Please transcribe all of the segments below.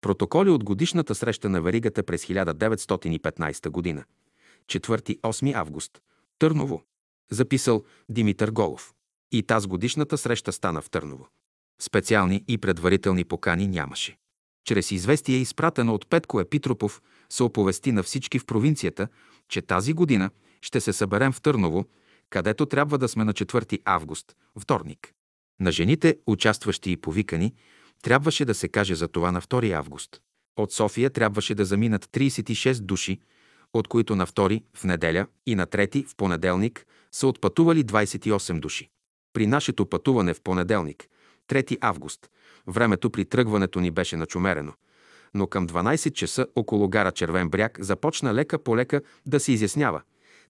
Протоколи от годишната среща на Веригата през 1915 година. 4-8 август. Търново. Записал Димитър Голов. И таз годишната среща стана в Търново. Специални и предварителни покани нямаше. Чрез известие, изпратено от Петко Епитропов, се оповести на всички в провинцията, че тази година ще се съберем в Търново, където трябва да сме на 4 август, вторник. На жените, участващи и повикани, трябваше да се каже за това на 2 август. От София трябваше да заминат 36 души, от които на 2 в неделя и на 3 в понеделник са отпътували 28 души. При нашето пътуване в понеделник, 3 август, времето при тръгването ни беше начумерено, но към 12 часа около гара Червен бряг започна лека по лека да се изяснява,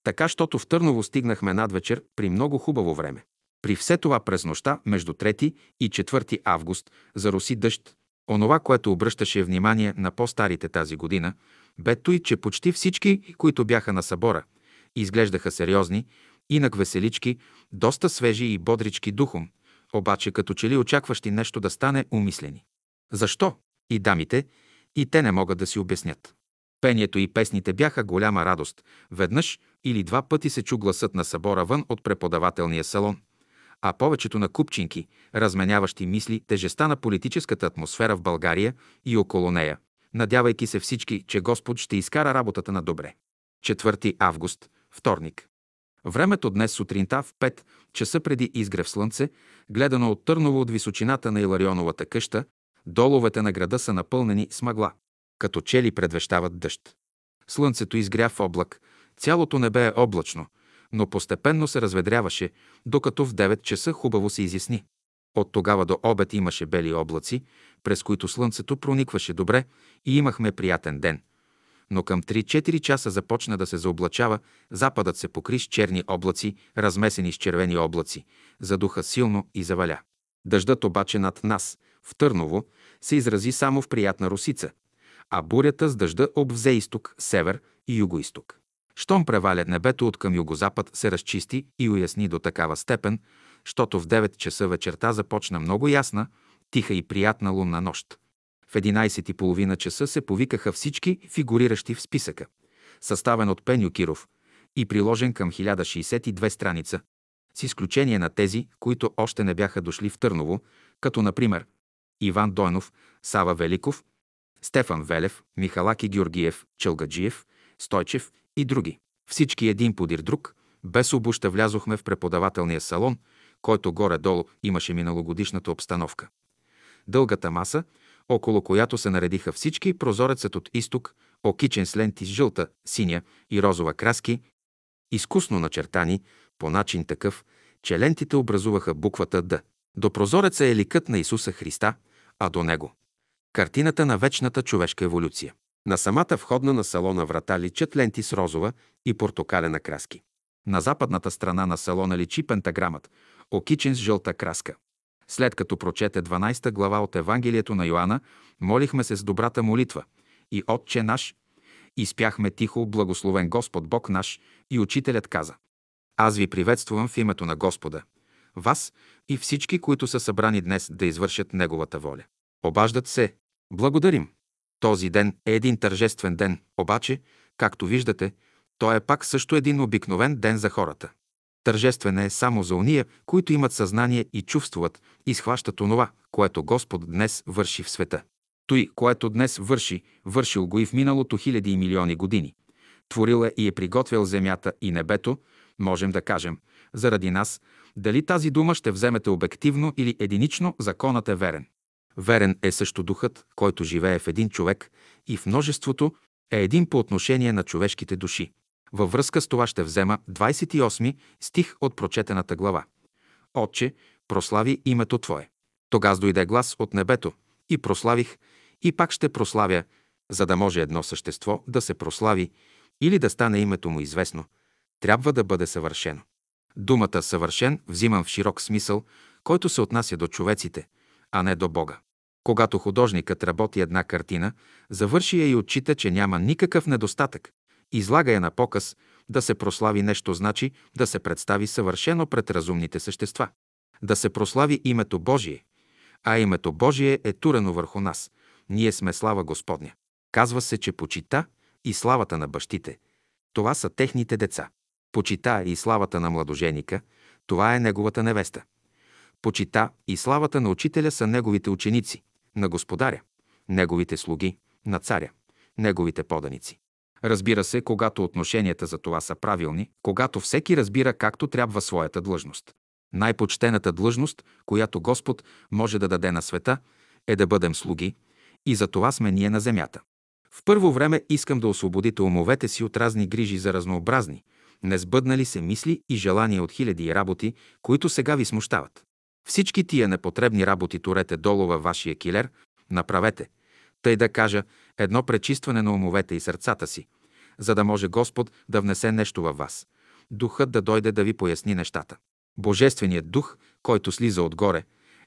така, щото в Търново стигнахме надвечер при много хубаво време. При все това през нощта между 3 и 4 август зароси дъжд. Онова, което обръщаше внимание на по-старите тази година, бе той, че почти всички, които бяха на събора, изглеждаха сериозни, инак веселички, доста свежи и бодрички духом, обаче като че ли очакващи нещо да стане умислени. Защо? И дамите, и те не могат да си обяснят. Пението и песните бяха голяма радост. Веднъж или два пъти се чу гласът на събора вън от преподавателния салон а повечето на купчинки, разменяващи мисли тежеста на политическата атмосфера в България и около нея, надявайки се всички, че Господ ще изкара работата на добре. 4 август, вторник. Времето днес сутринта в 5 часа преди изгрев слънце, гледано от Търново от височината на Иларионовата къща, доловете на града са напълнени с мъгла, като чели предвещават дъжд. Слънцето изгря в облак, цялото небе е облачно, но постепенно се разведряваше, докато в 9 часа хубаво се изясни. От тогава до обед имаше бели облаци, през които слънцето проникваше добре и имахме приятен ден. Но към 3-4 часа започна да се заоблачава, западът се покри с черни облаци, размесени с червени облаци, задуха силно и заваля. Дъждът обаче над нас, в Търново, се изрази само в приятна русица, а бурята с дъжда обвзе изток, север и югоисток. Щом преваля небето от към югозапад, се разчисти и уясни до такава степен, щото в 9 часа вечерта започна много ясна, тиха и приятна лунна нощ. В 11.30 часа се повикаха всички фигуриращи в списъка, съставен от Пеню Киров и приложен към 1062 страница, с изключение на тези, които още не бяха дошли в Търново, като например Иван Дойнов, Сава Великов, Стефан Велев, Михалаки Георгиев, Челгаджиев, Стойчев и други. Всички един подир друг, без обуща влязохме в преподавателния салон, който горе-долу имаше миналогодишната обстановка. Дългата маса, около която се наредиха всички, прозорецът от изток, окичен с ленти с жълта, синя и розова краски, изкусно начертани, по начин такъв, че лентите образуваха буквата Д. До прозореца е ликът на Исуса Христа, а до него – картината на вечната човешка еволюция. На самата входна на салона врата личат ленти с розова и портокалена краски. На западната страна на салона личи пентаграмът, окичен с жълта краска. След като прочете 12 глава от Евангелието на Йоанна, молихме се с добрата молитва и Отче наш, и спяхме тихо, благословен Господ Бог наш, и учителят каза Аз ви приветствувам в името на Господа, вас и всички, които са събрани днес да извършат Неговата воля. Обаждат се, благодарим. Този ден е един тържествен ден, обаче, както виждате, той е пак също един обикновен ден за хората. Тържествен е само за уния, които имат съзнание и чувствуват и схващат онова, което Господ днес върши в света. Той, което днес върши, вършил го и в миналото хиляди и милиони години. Творил е и е приготвил земята и небето, можем да кажем, заради нас, дали тази дума ще вземете обективно или единично, законът е верен. Верен е също духът, който живее в един човек и в множеството е един по отношение на човешките души. Във връзка с това ще взема 28 стих от прочетената глава. Отче, прослави името Твое. Тогаз дойде глас от небето и прославих, и пак ще прославя, за да може едно същество да се прослави или да стане името му известно, трябва да бъде съвършено. Думата съвършен взимам в широк смисъл, който се отнася до човеците, а не до Бога. Когато художникът работи една картина, завърши я и отчита, че няма никакъв недостатък. Излага я на показ, да се прослави нещо значи да се представи съвършено пред разумните същества. Да се прослави името Божие, а името Божие е турено върху нас, ние сме слава Господня. Казва се, че почита и славата на бащите. Това са техните деца. Почита и славата на младоженика. Това е неговата невеста. Почита и славата на учителя са неговите ученици, на господаря, неговите слуги, на царя, неговите поданици. Разбира се, когато отношенията за това са правилни, когато всеки разбира както трябва своята длъжност. Най-почтената длъжност, която Господ може да даде на света, е да бъдем слуги, и за това сме ние на земята. В първо време искам да освободите умовете си от разни грижи за разнообразни, несбъднали се мисли и желания от хиляди работи, които сега ви смущават. Всички тия непотребни работи турете долу във вашия килер, направете, тъй да кажа, едно пречистване на умовете и сърцата си, за да може Господ да внесе нещо във вас. Духът да дойде да ви поясни нещата. Божественият дух, който слиза отгоре,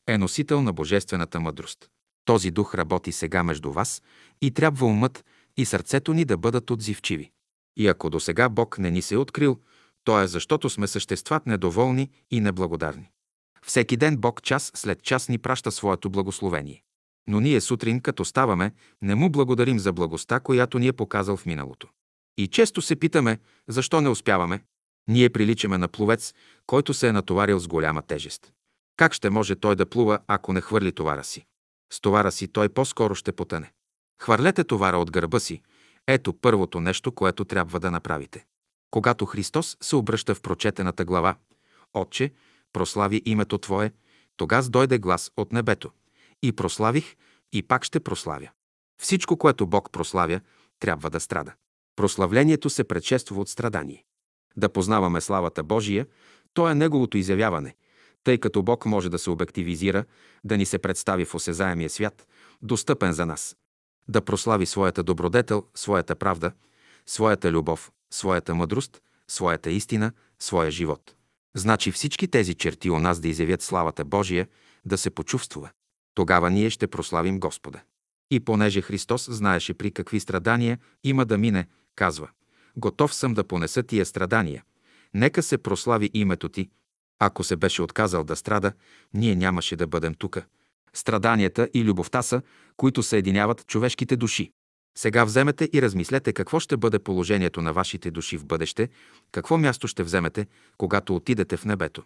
е носител на божествената мъдрост. Този дух работи сега между вас и трябва умът и сърцето ни да бъдат отзивчиви. И ако до сега Бог не ни се е открил, то е защото сме същества недоволни и неблагодарни. Всеки ден Бог час след час ни праща своето благословение. Но ние сутрин, като ставаме, не му благодарим за благостта, която ни е показал в миналото. И често се питаме, защо не успяваме. Ние приличаме на пловец, който се е натоварил с голяма тежест. Как ще може той да плува, ако не хвърли товара си? С товара си той по-скоро ще потъне. Хвърлете товара от гърба си. Ето първото нещо, което трябва да направите. Когато Христос се обръща в прочетената глава, Отче, прослави името Твое, тогас дойде глас от небето. И прославих, и пак ще прославя. Всичко, което Бог прославя, трябва да страда. Прославлението се предшества от страдание. Да познаваме славата Божия, то е Неговото изявяване, тъй като Бог може да се обективизира, да ни се представи в осезаемия свят, достъпен за нас. Да прослави своята добродетел, своята правда, своята любов, своята мъдрост, своята истина, своя живот. Значи всички тези черти у нас да изявят славата Божия, да се почувствува. Тогава ние ще прославим Господа. И понеже Христос знаеше при какви страдания има да мине, казва, готов съм да понеса тия страдания. Нека се прослави името ти. Ако се беше отказал да страда, ние нямаше да бъдем тука. Страданията и любовта са, които съединяват човешките души. Сега вземете и размислете какво ще бъде положението на вашите души в бъдеще, какво място ще вземете, когато отидете в небето.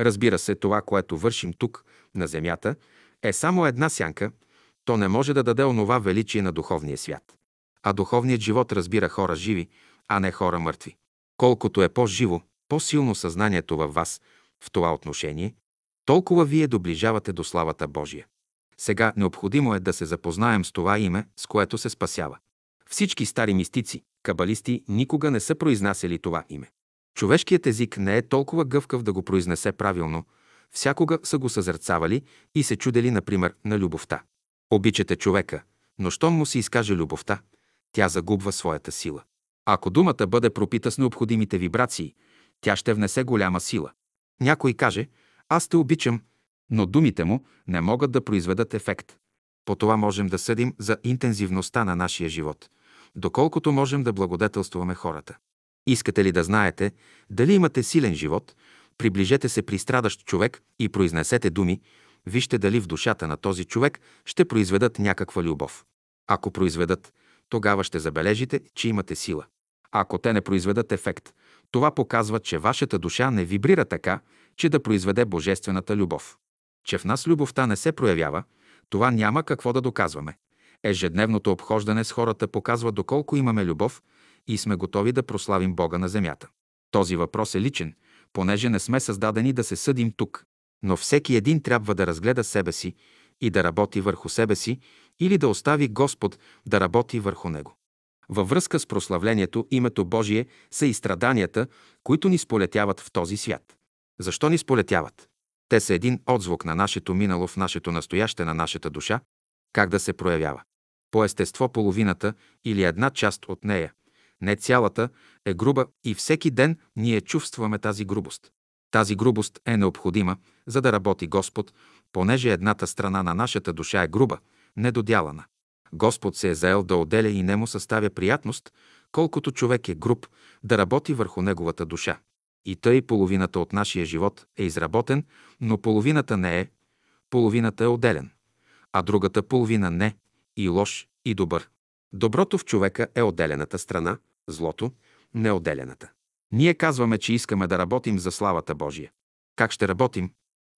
Разбира се, това, което вършим тук, на земята, е само една сянка, то не може да даде онова величие на духовния свят. А духовният живот разбира хора живи, а не хора мъртви. Колкото е по-живо, по-силно съзнанието във вас в това отношение, толкова вие доближавате до славата Божия. Сега необходимо е да се запознаем с това име, с което се спасява. Всички стари мистици, кабалисти никога не са произнасяли това име. Човешкият език не е толкова гъвкав да го произнесе правилно, всякога са го съзерцавали и се чудели, например, на любовта. Обичате човека, но щом му се изкаже любовта, тя загубва своята сила. Ако думата бъде пропита с необходимите вибрации, тя ще внесе голяма сила. Някой каже, аз те обичам, но думите му не могат да произведат ефект. По това можем да съдим за интензивността на нашия живот, доколкото можем да благодетелстваме хората. Искате ли да знаете дали имате силен живот, приближете се при страдащ човек и произнесете думи, вижте дали в душата на този човек ще произведат някаква любов. Ако произведат, тогава ще забележите, че имате сила. Ако те не произведат ефект, това показва, че вашата душа не вибрира така, че да произведе божествената любов. Че в нас любовта не се проявява, това няма какво да доказваме. Ежедневното обхождане с хората показва доколко имаме любов и сме готови да прославим Бога на земята. Този въпрос е личен, понеже не сме създадени да се съдим тук. Но всеки един трябва да разгледа себе си и да работи върху себе си или да остави Господ да работи върху него. Във връзка с прославлението името Божие са и страданията, които ни сполетяват в този свят. Защо ни сполетяват? Те са един отзвук на нашето минало в нашето настояще на нашата душа, как да се проявява. По естество половината или една част от нея, не цялата, е груба и всеки ден ние чувстваме тази грубост. Тази грубост е необходима, за да работи Господ, понеже едната страна на нашата душа е груба, недодялана. Господ се е заел да отделя и нему съставя приятност, колкото човек е груб, да работи върху неговата душа. И тъй половината от нашия живот е изработен, но половината не е, половината е отделен, а другата половина не и лош, и добър. Доброто в човека е отделената страна, злото – неотделената. Ние казваме, че искаме да работим за славата Божия. Как ще работим?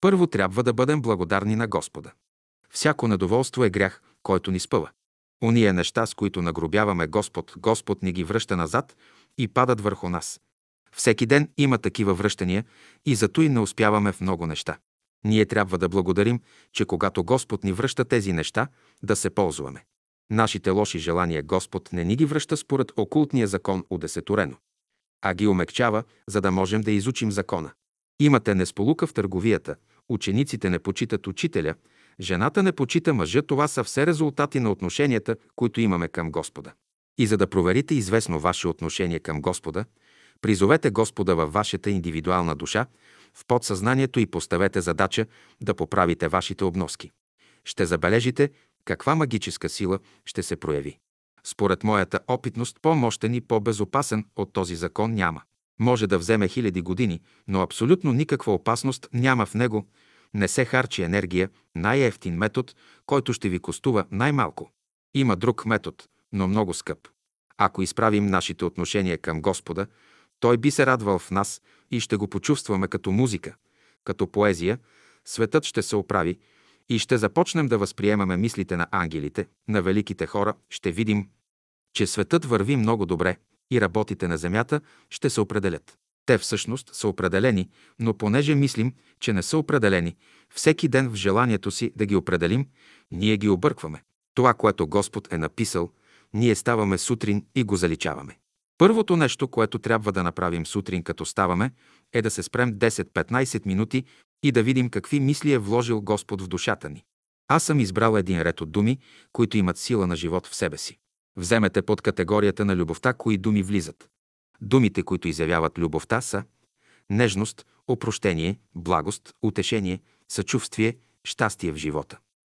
Първо трябва да бъдем благодарни на Господа. Всяко недоволство е грях, който ни спъва. Ония неща, с които нагробяваме Господ, Господ ни ги връща назад и падат върху нас. Всеки ден има такива връщания и зато и не успяваме в много неща. Ние трябва да благодарим, че когато Господ ни връща тези неща, да се ползваме. Нашите лоши желания Господ не ни ги връща според окултния закон удесеторено, а ги умекчава, за да можем да изучим закона. Имате несполука в търговията, учениците не почитат учителя, жената не почита мъжа, това са все резултати на отношенията, които имаме към Господа. И за да проверите известно ваше отношение към Господа, призовете Господа във вашата индивидуална душа, в подсъзнанието и поставете задача да поправите вашите обноски. Ще забележите каква магическа сила ще се прояви. Според моята опитност, по-мощен и по-безопасен от този закон няма. Може да вземе хиляди години, но абсолютно никаква опасност няма в него. Не се харчи енергия, най-ефтин метод, който ще ви костува най-малко. Има друг метод, но много скъп. Ако изправим нашите отношения към Господа, Той би се радвал в нас и ще го почувстваме като музика, като поезия, светът ще се оправи и ще започнем да възприемаме мислите на ангелите, на великите хора, ще видим, че светът върви много добре и работите на земята ще се определят. Те всъщност са определени, но понеже мислим, че не са определени, всеки ден в желанието си да ги определим, ние ги объркваме. Това, което Господ е написал, ние ставаме сутрин и го заличаваме. Първото нещо, което трябва да направим сутрин, като ставаме, е да се спрем 10-15 минути и да видим какви мисли е вложил Господ в душата ни. Аз съм избрал един ред от думи, които имат сила на живот в себе си. Вземете под категорията на любовта, кои думи влизат. Думите, които изявяват любовта са нежност, опрощение, благост, утешение, съчувствие, щастие в живота.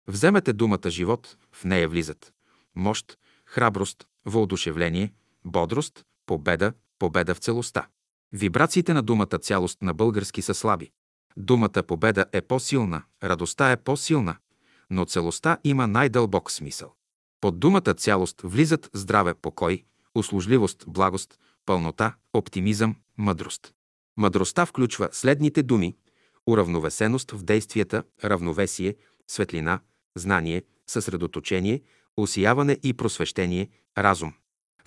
Вземете думата живот, в нея влизат мощ, храброст, въодушевление, бодрост, победа, победа в целостта. Вибрациите на думата цялост на български са слаби. Думата победа е по-силна, радостта е по-силна, но целостта има най-дълбок смисъл. Под думата цялост влизат здраве, покой, услужливост, благост, пълнота, оптимизъм, мъдрост. Мъдростта включва следните думи – уравновесеност в действията, равновесие, светлина, знание, съсредоточение, усияване и просвещение, разум.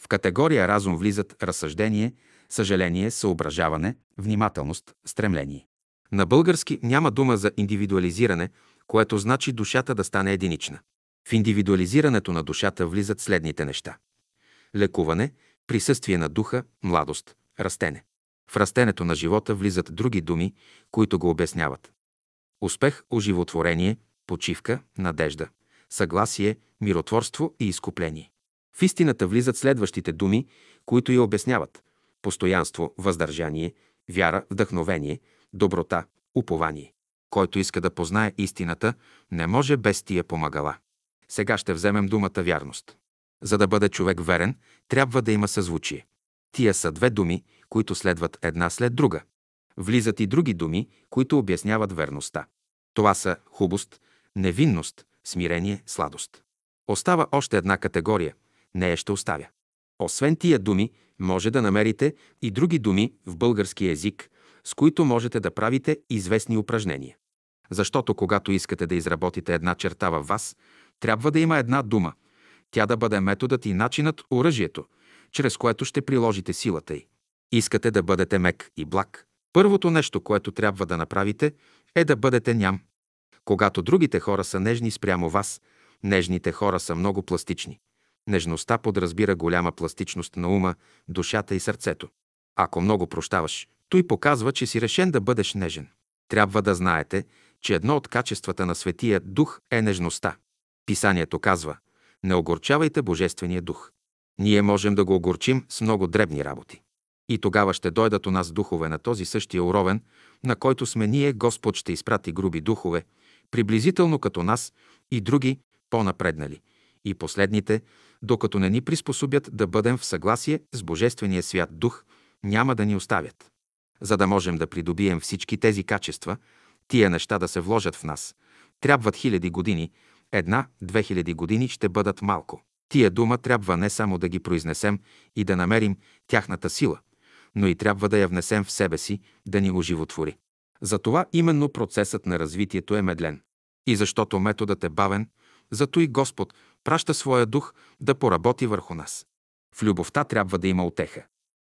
В категория разум влизат разсъждение, съжаление, съображаване, внимателност, стремление. На български няма дума за индивидуализиране, което значи душата да стане единична. В индивидуализирането на душата влизат следните неща. Лекуване, присъствие на духа, младост, растене. В растенето на живота влизат други думи, които го обясняват. Успех, оживотворение, почивка, надежда, съгласие, миротворство и изкупление. В истината влизат следващите думи, които я обясняват. Постоянство, въздържание, вяра, вдъхновение, доброта, упование. Който иска да познае истината, не може без тия помагала. Сега ще вземем думата вярност. За да бъде човек верен, трябва да има съзвучие. Тия са две думи, които следват една след друга. Влизат и други думи, които обясняват верността. Това са хубост, невинност, смирение, сладост. Остава още една категория. Нея ще оставя. Освен тия думи, може да намерите и други думи в български език, с които можете да правите известни упражнения. Защото когато искате да изработите една черта във вас, трябва да има една дума. Тя да бъде методът и начинът, оръжието, чрез което ще приложите силата й. Искате да бъдете мек и благ. Първото нещо, което трябва да направите, е да бъдете ням. Когато другите хора са нежни спрямо вас, нежните хора са много пластични. Нежността подразбира голяма пластичност на ума, душата и сърцето. Ако много прощаваш, той показва, че си решен да бъдеш нежен. Трябва да знаете, че едно от качествата на Светия Дух е нежността. Писанието казва «Не огорчавайте Божествения дух». Ние можем да го огорчим с много дребни работи. И тогава ще дойдат у нас духове на този същия уровен, на който сме ние, Господ ще изпрати груби духове, приблизително като нас и други по-напреднали. И последните, докато не ни приспособят да бъдем в съгласие с Божествения свят дух, няма да ни оставят. За да можем да придобием всички тези качества, тия неща да се вложат в нас, трябват хиляди години, една-две хиляди години ще бъдат малко. Тия дума трябва не само да ги произнесем и да намерим тяхната сила, но и трябва да я внесем в себе си, да ни оживотвори. Затова именно процесът на развитието е медлен. И защото методът е бавен, зато и Господ праща своя дух да поработи върху нас. В любовта трябва да има отеха.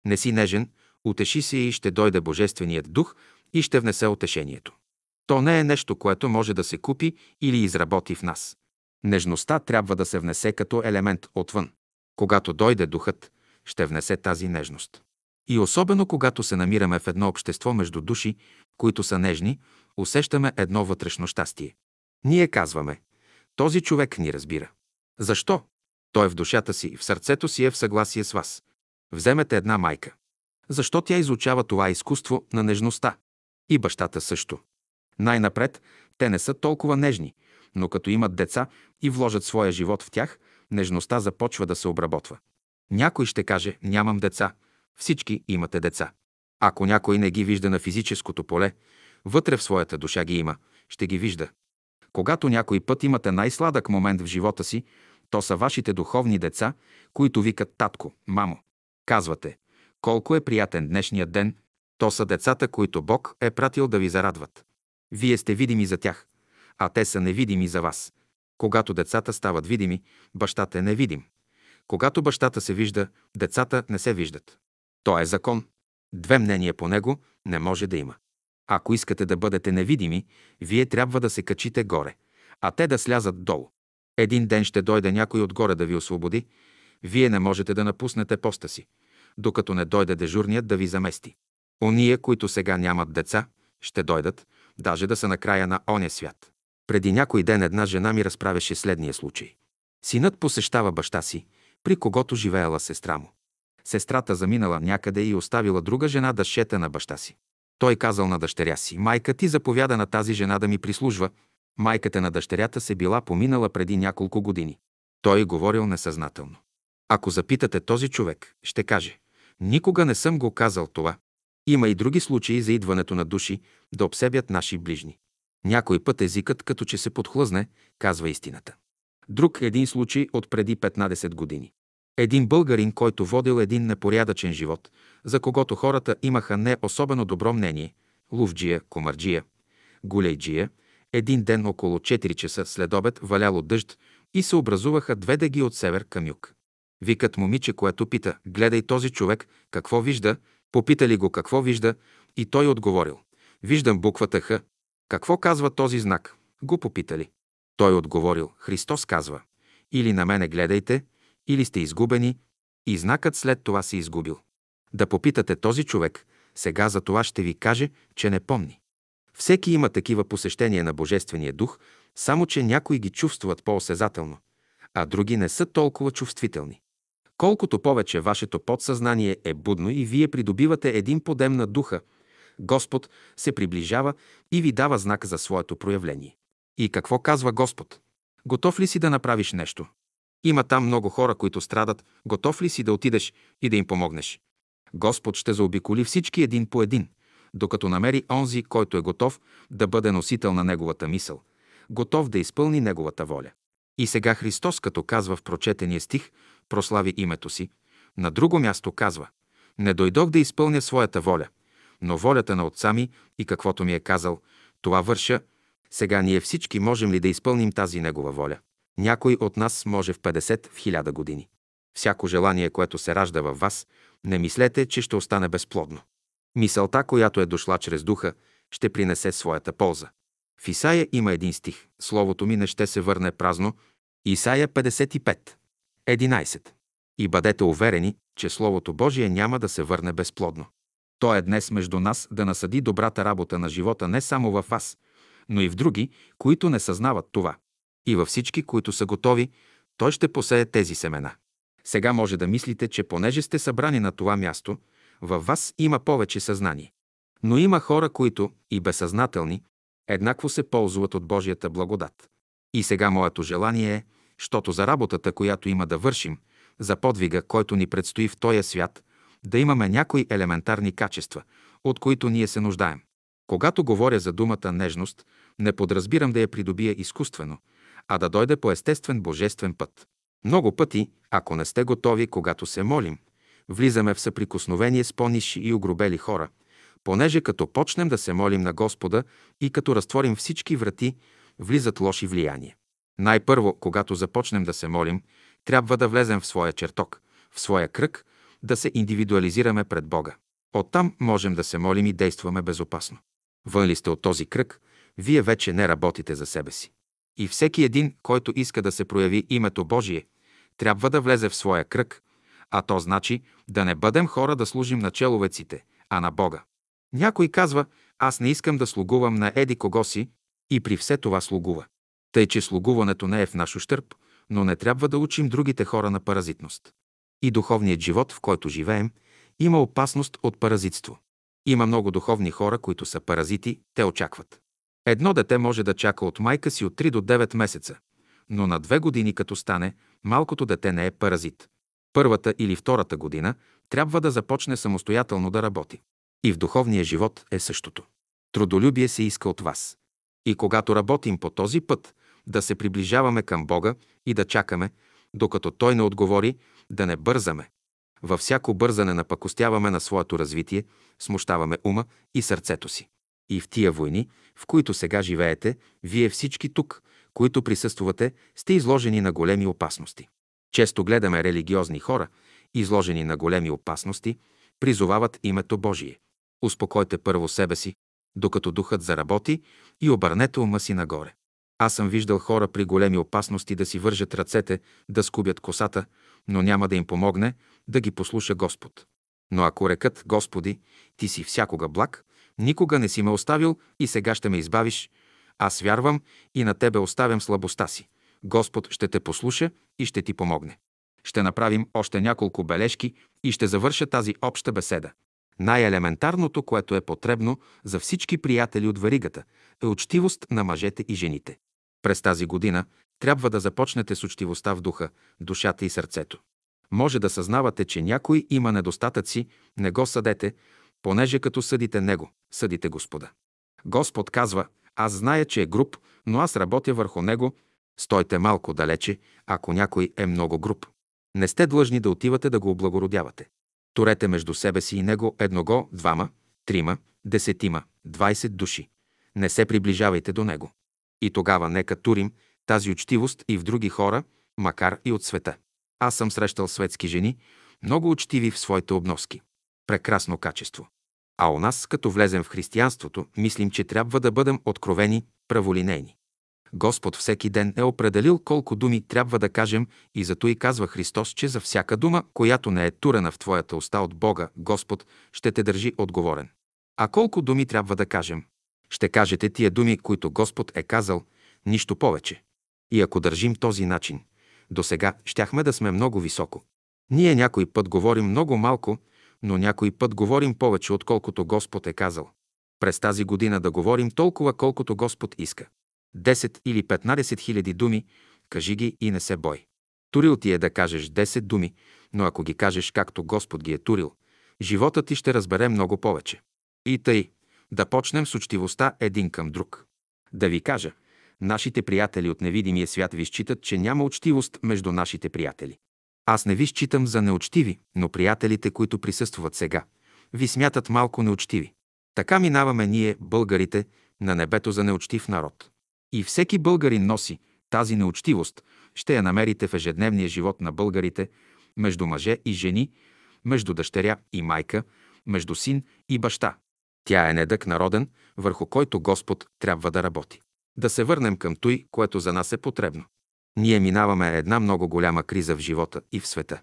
Не си нежен, утеши се и ще дойде Божественият дух и ще внесе утешението. То не е нещо, което може да се купи или изработи в нас. Нежността трябва да се внесе като елемент отвън. Когато дойде духът, ще внесе тази нежност. И особено когато се намираме в едно общество между души, които са нежни, усещаме едно вътрешно щастие. Ние казваме, този човек ни разбира. Защо? Той е в душата си, в сърцето си е в съгласие с вас. Вземете една майка. Защо тя изучава това изкуство на нежността? И бащата също. Най-напред, те не са толкова нежни, но като имат деца и вложат своя живот в тях, нежността започва да се обработва. Някой ще каже, нямам деца. Всички имате деца. Ако някой не ги вижда на физическото поле, вътре в своята душа ги има, ще ги вижда. Когато някой път имате най-сладък момент в живота си, то са вашите духовни деца, които викат татко, мамо. Казвате, колко е приятен днешният ден, то са децата, които Бог е пратил да ви зарадват. Вие сте видими за тях, а те са невидими за вас. Когато децата стават видими, бащата е невидим. Когато бащата се вижда, децата не се виждат. То е закон. Две мнения по него не може да има. Ако искате да бъдете невидими, вие трябва да се качите горе, а те да слязат долу. Един ден ще дойде някой отгоре да ви освободи, вие не можете да напуснете поста си, докато не дойде дежурният да ви замести. Ония, които сега нямат деца, ще дойдат, даже да са на края на оня свят. Преди някой ден една жена ми разправяше следния случай. Синът посещава баща си, при когото живеела сестра му. Сестрата заминала някъде и оставила друга жена да шета на баща си. Той казал на дъщеря си, майка ти заповяда на тази жена да ми прислужва. Майката на дъщерята се била поминала преди няколко години. Той говорил несъзнателно. Ако запитате този човек, ще каже, никога не съм го казал това. Има и други случаи за идването на души да обсебят наши ближни. Някой път езикът, като че се подхлъзне, казва истината. Друг един случай от преди 15 години. Един българин, който водил един непорядъчен живот, за когото хората имаха не особено добро мнение, лувджия, комарджия, гулейджия, един ден около 4 часа след обед валяло дъжд и се образуваха две дъги от север към юг. Викат момиче, което пита, гледай този човек, какво вижда, попитали го какво вижда и той отговорил, виждам буквата Х. Какво казва този знак? Го попитали. Той отговорил, Христос казва, или на мене гледайте, или сте изгубени, и знакът след това се изгубил. Да попитате този човек, сега за това ще ви каже, че не помни. Всеки има такива посещения на Божествения дух, само че някои ги чувстват по-осезателно, а други не са толкова чувствителни. Колкото повече вашето подсъзнание е будно и вие придобивате един подем на духа, Господ се приближава и ви дава знак за своето проявление. И какво казва Господ? Готов ли си да направиш нещо? Има там много хора, които страдат. Готов ли си да отидеш и да им помогнеш? Господ ще заобиколи всички един по един, докато намери онзи, който е готов да бъде носител на Неговата мисъл, готов да изпълни Неговата воля. И сега Христос, като казва в прочетения стих, прослави името си, на друго място казва «Не дойдох да изпълня своята воля, но волята на Отца ми и каквото ми е казал, това върша. Сега ние всички можем ли да изпълним тази Негова воля?» Някой от нас може в 50, в 1000 години. Всяко желание, което се ражда във вас, не мислете, че ще остане безплодно. Мисълта, която е дошла чрез духа, ще принесе своята полза. В Исаия има един стих. Словото ми не ще се върне празно. Исаия 55. 11. И бъдете уверени, че Словото Божие няма да се върне безплодно. То е днес между нас да насъди добрата работа на живота не само във вас, но и в други, които не съзнават това. И във всички, които са готови, той ще посее тези семена. Сега може да мислите, че понеже сте събрани на това място, във вас има повече съзнание. Но има хора, които, и безсъзнателни, еднакво се ползват от Божията благодат. И сега моето желание е, щото за работата, която има да вършим, за подвига, който ни предстои в този свят, да имаме някои елементарни качества, от които ние се нуждаем. Когато говоря за думата нежност, не подразбирам да я придобия изкуствено, а да дойде по естествен божествен път. Много пъти, ако не сте готови, когато се молим, влизаме в съприкосновение с по-низши и огробели хора, понеже като почнем да се молим на Господа и като разтворим всички врати, влизат лоши влияния. Най-първо, когато започнем да се молим, трябва да влезем в своя чертог, в своя кръг, да се индивидуализираме пред Бога. Оттам можем да се молим и действаме безопасно. Вън ли сте от този кръг, вие вече не работите за себе си. И всеки един, който иска да се прояви името Божие, трябва да влезе в своя кръг, а то значи да не бъдем хора да служим на человеците, а на Бога. Някой казва, аз не искам да слугувам на еди кого си и при все това слугува. Тъй, че слугуването не е в наш ущърп, но не трябва да учим другите хора на паразитност. И духовният живот, в който живеем, има опасност от паразитство. Има много духовни хора, които са паразити, те очакват. Едно дете може да чака от майка си от 3 до 9 месеца, но на две години като стане, малкото дете не е паразит. Първата или втората година трябва да започне самостоятелно да работи. И в духовния живот е същото. Трудолюбие се иска от вас. И когато работим по този път, да се приближаваме към Бога и да чакаме, докато Той не отговори, да не бързаме. Във всяко бързане напакостяваме на своето развитие, смущаваме ума и сърцето си. И в тия войни, в които сега живеете, вие всички тук, които присъствате, сте изложени на големи опасности. Често гледаме религиозни хора, изложени на големи опасности, призовават името Божие. Успокойте първо себе си, докато духът заработи и обърнете ума си нагоре. Аз съм виждал хора при големи опасности да си вържат ръцете, да скубят косата, но няма да им помогне да ги послуша Господ. Но ако рекат, Господи, Ти си всякога благ, никога не си ме оставил и сега ще ме избавиш, аз вярвам и на Тебе оставям слабостта си. Господ ще те послуша и ще ти помогне. Ще направим още няколко бележки и ще завърша тази обща беседа. Най-елементарното, което е потребно за всички приятели от варигата, е учтивост на мъжете и жените. През тази година трябва да започнете с учтивостта в духа, душата и сърцето. Може да съзнавате, че някой има недостатъци, не го съдете, понеже като съдите него, съдите Господа. Господ казва, аз зная, че е груб, но аз работя върху него, стойте малко далече, ако някой е много груб. Не сте длъжни да отивате да го облагородявате. Турете между себе си и него едного, двама, трима, десетима, двайсет души. Не се приближавайте до него. И тогава нека турим тази учтивост и в други хора, макар и от света. Аз съм срещал светски жени, много учтиви в своите обноски. Прекрасно качество. А у нас, като влезем в християнството, мислим, че трябва да бъдем откровени, праволинейни. Господ всеки ден е определил колко думи трябва да кажем и зато и казва Христос, че за всяка дума, която не е турена в твоята уста от Бога, Господ ще те държи отговорен. А колко думи трябва да кажем? Ще кажете тия думи, които Господ е казал, нищо повече. И ако държим този начин, до сега щяхме да сме много високо. Ние някой път говорим много малко, но някой път говорим повече, отколкото Господ е казал. През тази година да говорим толкова, колкото Господ иска. 10 или 15 хиляди думи, кажи ги и не се бой. Турил ти е да кажеш 10 думи, но ако ги кажеш както Господ ги е турил, живота ти ще разбере много повече. И тъй, да почнем с учтивостта един към друг. Да ви кажа, нашите приятели от невидимия свят ви считат, че няма учтивост между нашите приятели. Аз не ви считам за неучтиви, но приятелите, които присъстват сега, ви смятат малко неучтиви. Така минаваме ние, българите, на небето за неучтив народ. И всеки българин носи тази неучтивост, ще я намерите в ежедневния живот на българите, между мъже и жени, между дъщеря и майка, между син и баща. Тя е недък народен, върху който Господ трябва да работи. Да се върнем към той, което за нас е потребно. Ние минаваме една много голяма криза в живота и в света.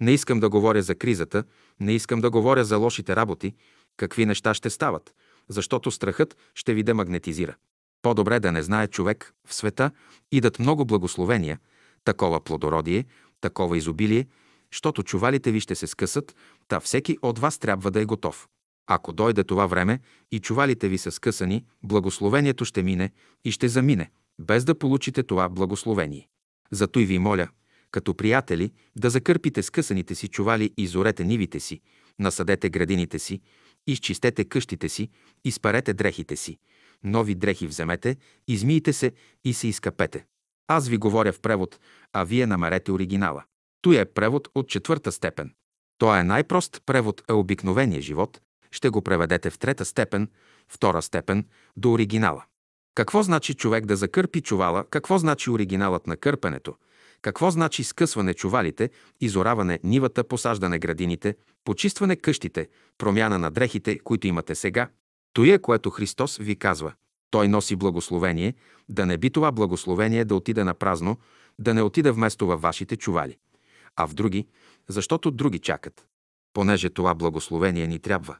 Не искам да говоря за кризата, не искам да говоря за лошите работи, какви неща ще стават, защото страхът ще ви демагнетизира. По-добре да не знае човек в света и дат много благословения, такова плодородие, такова изобилие, защото чувалите ви ще се скъсат, та всеки от вас трябва да е готов. Ако дойде това време и чувалите ви са скъсани, благословението ще мине и ще замине, без да получите това благословение. Зато и ви моля, като приятели, да закърпите скъсаните си чували и зорете нивите си, насадете градините си, изчистете къщите си, изпарете дрехите си, нови дрехи вземете, измийте се и се изкапете. Аз ви говоря в превод, а вие намерете оригинала. Той е превод от четвърта степен. Той е най-прост превод е обикновения живот. Ще го преведете в трета степен, втора степен, до оригинала. Какво значи човек да закърпи чувала? Какво значи оригиналът на кърпенето? Какво значи скъсване чувалите, изораване нивата, посаждане градините, почистване къщите, промяна на дрехите, които имате сега? Той е, което Христос ви казва. Той носи благословение, да не би това благословение да отиде на празно, да не отиде вместо във вашите чували, а в други, защото други чакат. Понеже това благословение ни трябва,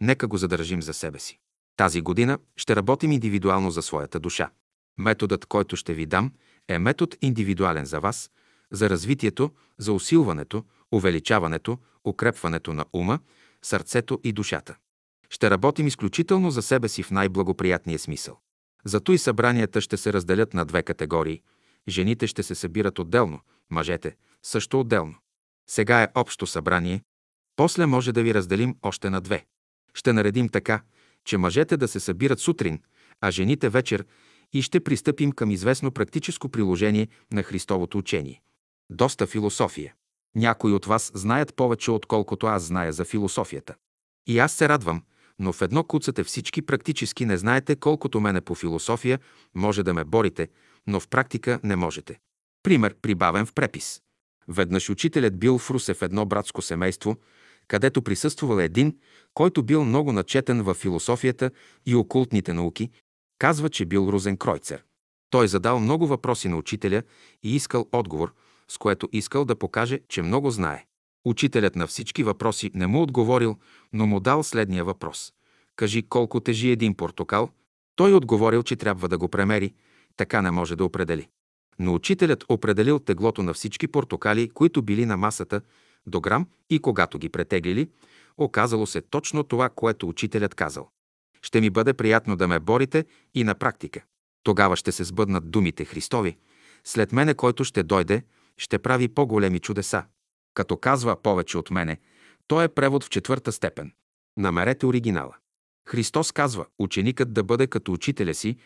нека го задържим за себе си. Тази година ще работим индивидуално за своята душа. Методът, който ще ви дам, е метод индивидуален за вас, за развитието, за усилването, увеличаването, укрепването на ума, сърцето и душата. Ще работим изключително за себе си в най-благоприятния смисъл. Зато и събранията ще се разделят на две категории. Жените ще се събират отделно, мъжете също отделно. Сега е общо събрание, после може да ви разделим още на две. Ще наредим така, че мъжете да се събират сутрин, а жените вечер и ще пристъпим към известно практическо приложение на Христовото учение. Доста философия. Някои от вас знаят повече, отколкото аз зная за философията. И аз се радвам, но в едно куцате всички практически не знаете колкото мене по философия може да ме борите, но в практика не можете. Пример, прибавен в препис. Веднъж учителят бил в Русе в едно братско семейство, където присъствал един, който бил много начетен в философията и окултните науки, казва, че бил Рузен Кройцер. Той задал много въпроси на учителя и искал отговор, с което искал да покаже, че много знае. Учителят на всички въпроси не му отговорил, но му дал следния въпрос. Кажи колко тежи един портокал. Той отговорил, че трябва да го премери, така не може да определи. Но учителят определил теглото на всички портокали, които били на масата, до грам и когато ги претеглили, оказало се точно това, което учителят казал. Ще ми бъде приятно да ме борите и на практика. Тогава ще се сбъднат думите Христови. След мене, който ще дойде, ще прави по-големи чудеса. Като казва повече от мене, то е превод в четвърта степен. Намерете оригинала. Христос казва, ученикът да бъде като учителя си.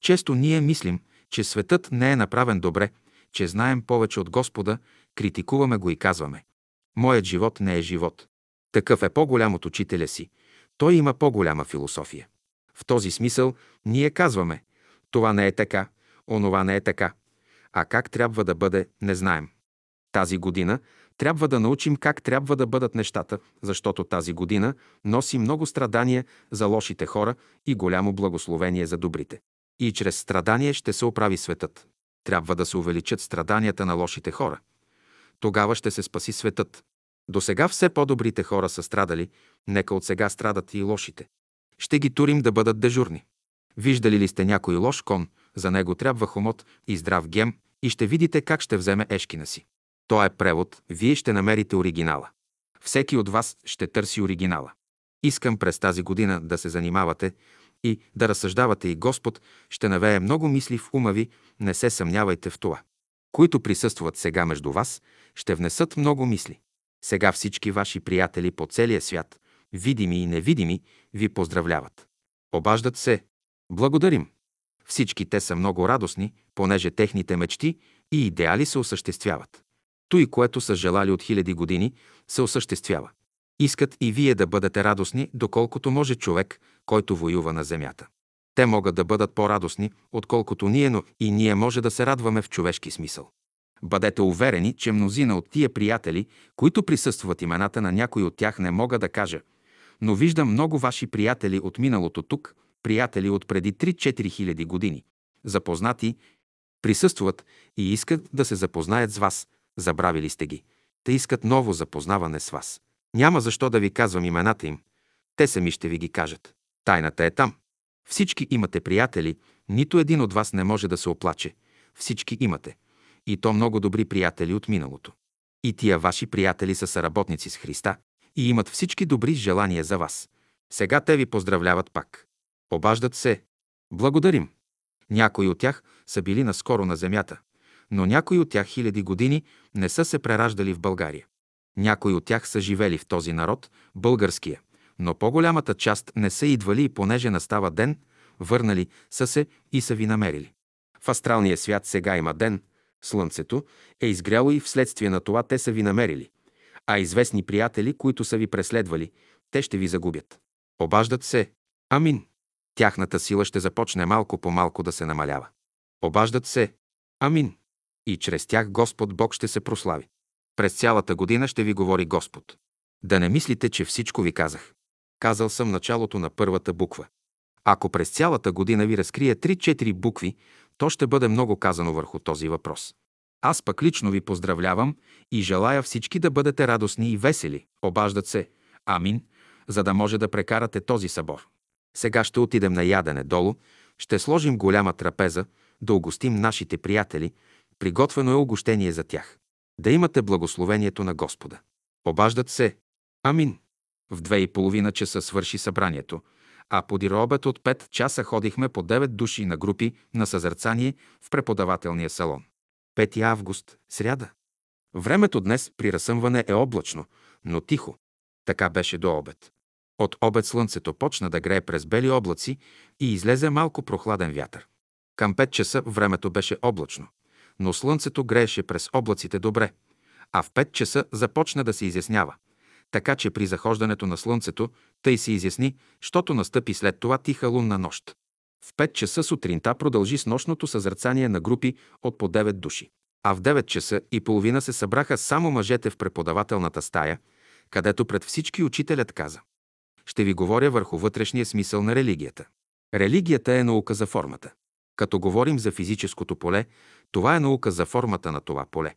Често ние мислим, че светът не е направен добре, че знаем повече от Господа, критикуваме го и казваме. Моят живот не е живот. Такъв е по-голям от учителя си. Той има по-голяма философия. В този смисъл ние казваме, това не е така, онова не е така. А как трябва да бъде, не знаем. Тази година трябва да научим как трябва да бъдат нещата, защото тази година носи много страдания за лошите хора и голямо благословение за добрите. И чрез страдание ще се оправи светът. Трябва да се увеличат страданията на лошите хора. Тогава ще се спаси светът. До сега все по-добрите хора са страдали, нека от сега страдат и лошите. Ще ги турим да бъдат дежурни. Виждали ли сте някой лош кон, за него трябва хомот и здрав гем и ще видите как ще вземе ешкина си. То е превод, вие ще намерите оригинала. Всеки от вас ще търси оригинала. Искам през тази година да се занимавате и да разсъждавате и Господ ще навее много мисли в ума ви, не се съмнявайте в това. Които присъстват сега между вас, ще внесат много мисли. Сега всички ваши приятели по целия свят, видими и невидими, ви поздравляват. Обаждат се. Благодарим. Всички те са много радостни, понеже техните мечти и идеали се осъществяват. Той, което са желали от хиляди години, се осъществява. Искат и вие да бъдете радостни, доколкото може човек, който воюва на земята. Те могат да бъдат по-радостни, отколкото ние, но и ние може да се радваме в човешки смисъл. Бъдете уверени, че мнозина от тия приятели, които присъстват имената на някой от тях, не мога да кажа, но виждам много ваши приятели от миналото тук, приятели от преди 3-4 хиляди години, запознати, присъстват и искат да се запознаят с вас, забравили сте ги. Те искат ново запознаване с вас. Няма защо да ви казвам имената им. Те сами ще ви ги кажат. Тайната е там. Всички имате приятели, нито един от вас не може да се оплаче. Всички имате. И то много добри приятели от миналото. И тия ваши приятели са съработници с Христа и имат всички добри желания за вас. Сега те ви поздравляват пак. Обаждат се. Благодарим. Някои от тях са били наскоро на земята, но някои от тях хиляди години не са се прераждали в България. Някои от тях са живели в този народ, българския, но по-голямата част не са идвали и понеже настава ден, върнали са се и са ви намерили. В астралния свят сега има ден, слънцето е изгряло и вследствие на това те са ви намерили. А известни приятели, които са ви преследвали, те ще ви загубят. Обаждат се. Амин. Тяхната сила ще започне малко по малко да се намалява. Обаждат се. Амин. И чрез тях Господ Бог ще се прослави. През цялата година ще ви говори Господ. Да не мислите, че всичко ви казах. Казал съм началото на първата буква. Ако през цялата година ви разкрия 3-4 букви, то ще бъде много казано върху този въпрос. Аз пък лично ви поздравлявам и желая всички да бъдете радостни и весели. Обаждат се. Амин, за да може да прекарате този събор. Сега ще отидем на ядене долу, ще сложим голяма трапеза, да угостим нашите приятели, приготвено е угощение за тях. Да имате благословението на Господа. Обаждат се. Амин. В две и половина часа свърши събранието, а подир обед от 5 часа ходихме по 9 души на групи на съзерцание в преподавателния салон. 5 август, сряда. Времето днес при разсъмване е облачно, но тихо. Така беше до обед. От обед слънцето почна да грее през бели облаци и излезе малко прохладен вятър. Към 5 часа времето беше облачно, но слънцето грееше през облаците добре, а в 5 часа започна да се изяснява. Така че при захождането на слънцето тъй се изясни, щото настъпи след това тиха лунна нощ. В 5 часа сутринта продължи с нощното съзерцание на групи от по 9 души. А в 9 часа и половина се събраха само мъжете в преподавателната стая, където пред всички учителят каза ще ви говоря върху вътрешния смисъл на религията. Религията е наука за формата. Като говорим за физическото поле, това е наука за формата на това поле.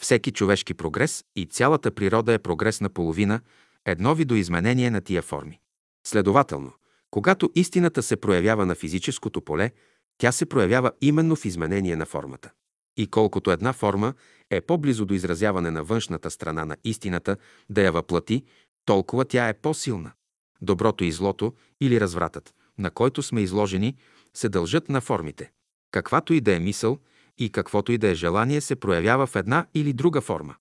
Всеки човешки прогрес и цялата природа е прогрес на половина, едно видоизменение на тия форми. Следователно, когато истината се проявява на физическото поле, тя се проявява именно в изменение на формата. И колкото една форма е по-близо до изразяване на външната страна на истината да я въплати, толкова тя е по-силна. Доброто и злото или развратът, на който сме изложени, се дължат на формите. Каквато и да е мисъл и каквото и да е желание се проявява в една или друга форма.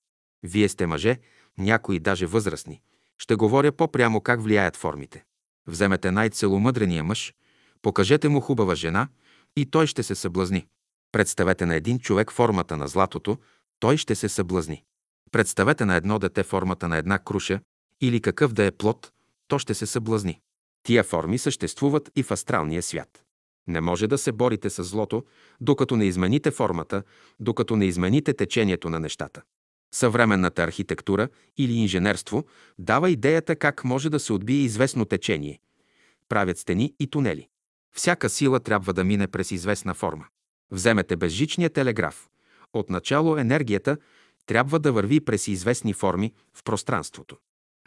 Вие сте мъже, някои даже възрастни. Ще говоря по-прямо как влияят формите. Вземете най-целомъдрения мъж, покажете му хубава жена и той ще се съблазни. Представете на един човек формата на златото, той ще се съблазни. Представете на едно дете формата на една круша или какъв да е плод, то ще се съблазни. Тия форми съществуват и в астралния свят. Не може да се борите с злото, докато не измените формата, докато не измените течението на нещата. Съвременната архитектура или инженерство дава идеята как може да се отбие известно течение. Правят стени и тунели. Всяка сила трябва да мине през известна форма. Вземете безжичния телеграф. Отначало енергията трябва да върви през известни форми в пространството.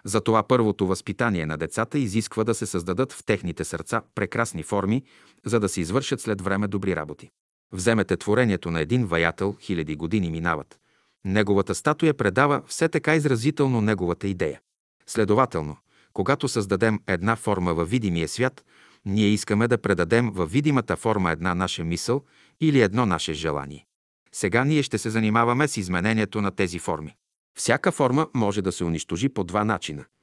Затова първото възпитание на децата изисква да се създадат в техните сърца прекрасни форми, за да се извършат след време добри работи. Вземете творението на един ваятел, хиляди години минават. Неговата статуя предава все така изразително неговата идея. Следователно, когато създадем една форма във видимия свят, ние искаме да предадем във видимата форма една наша мисъл или едно наше желание. Сега ние ще се занимаваме с изменението на тези форми. Всяка форма може да се унищожи по два начина –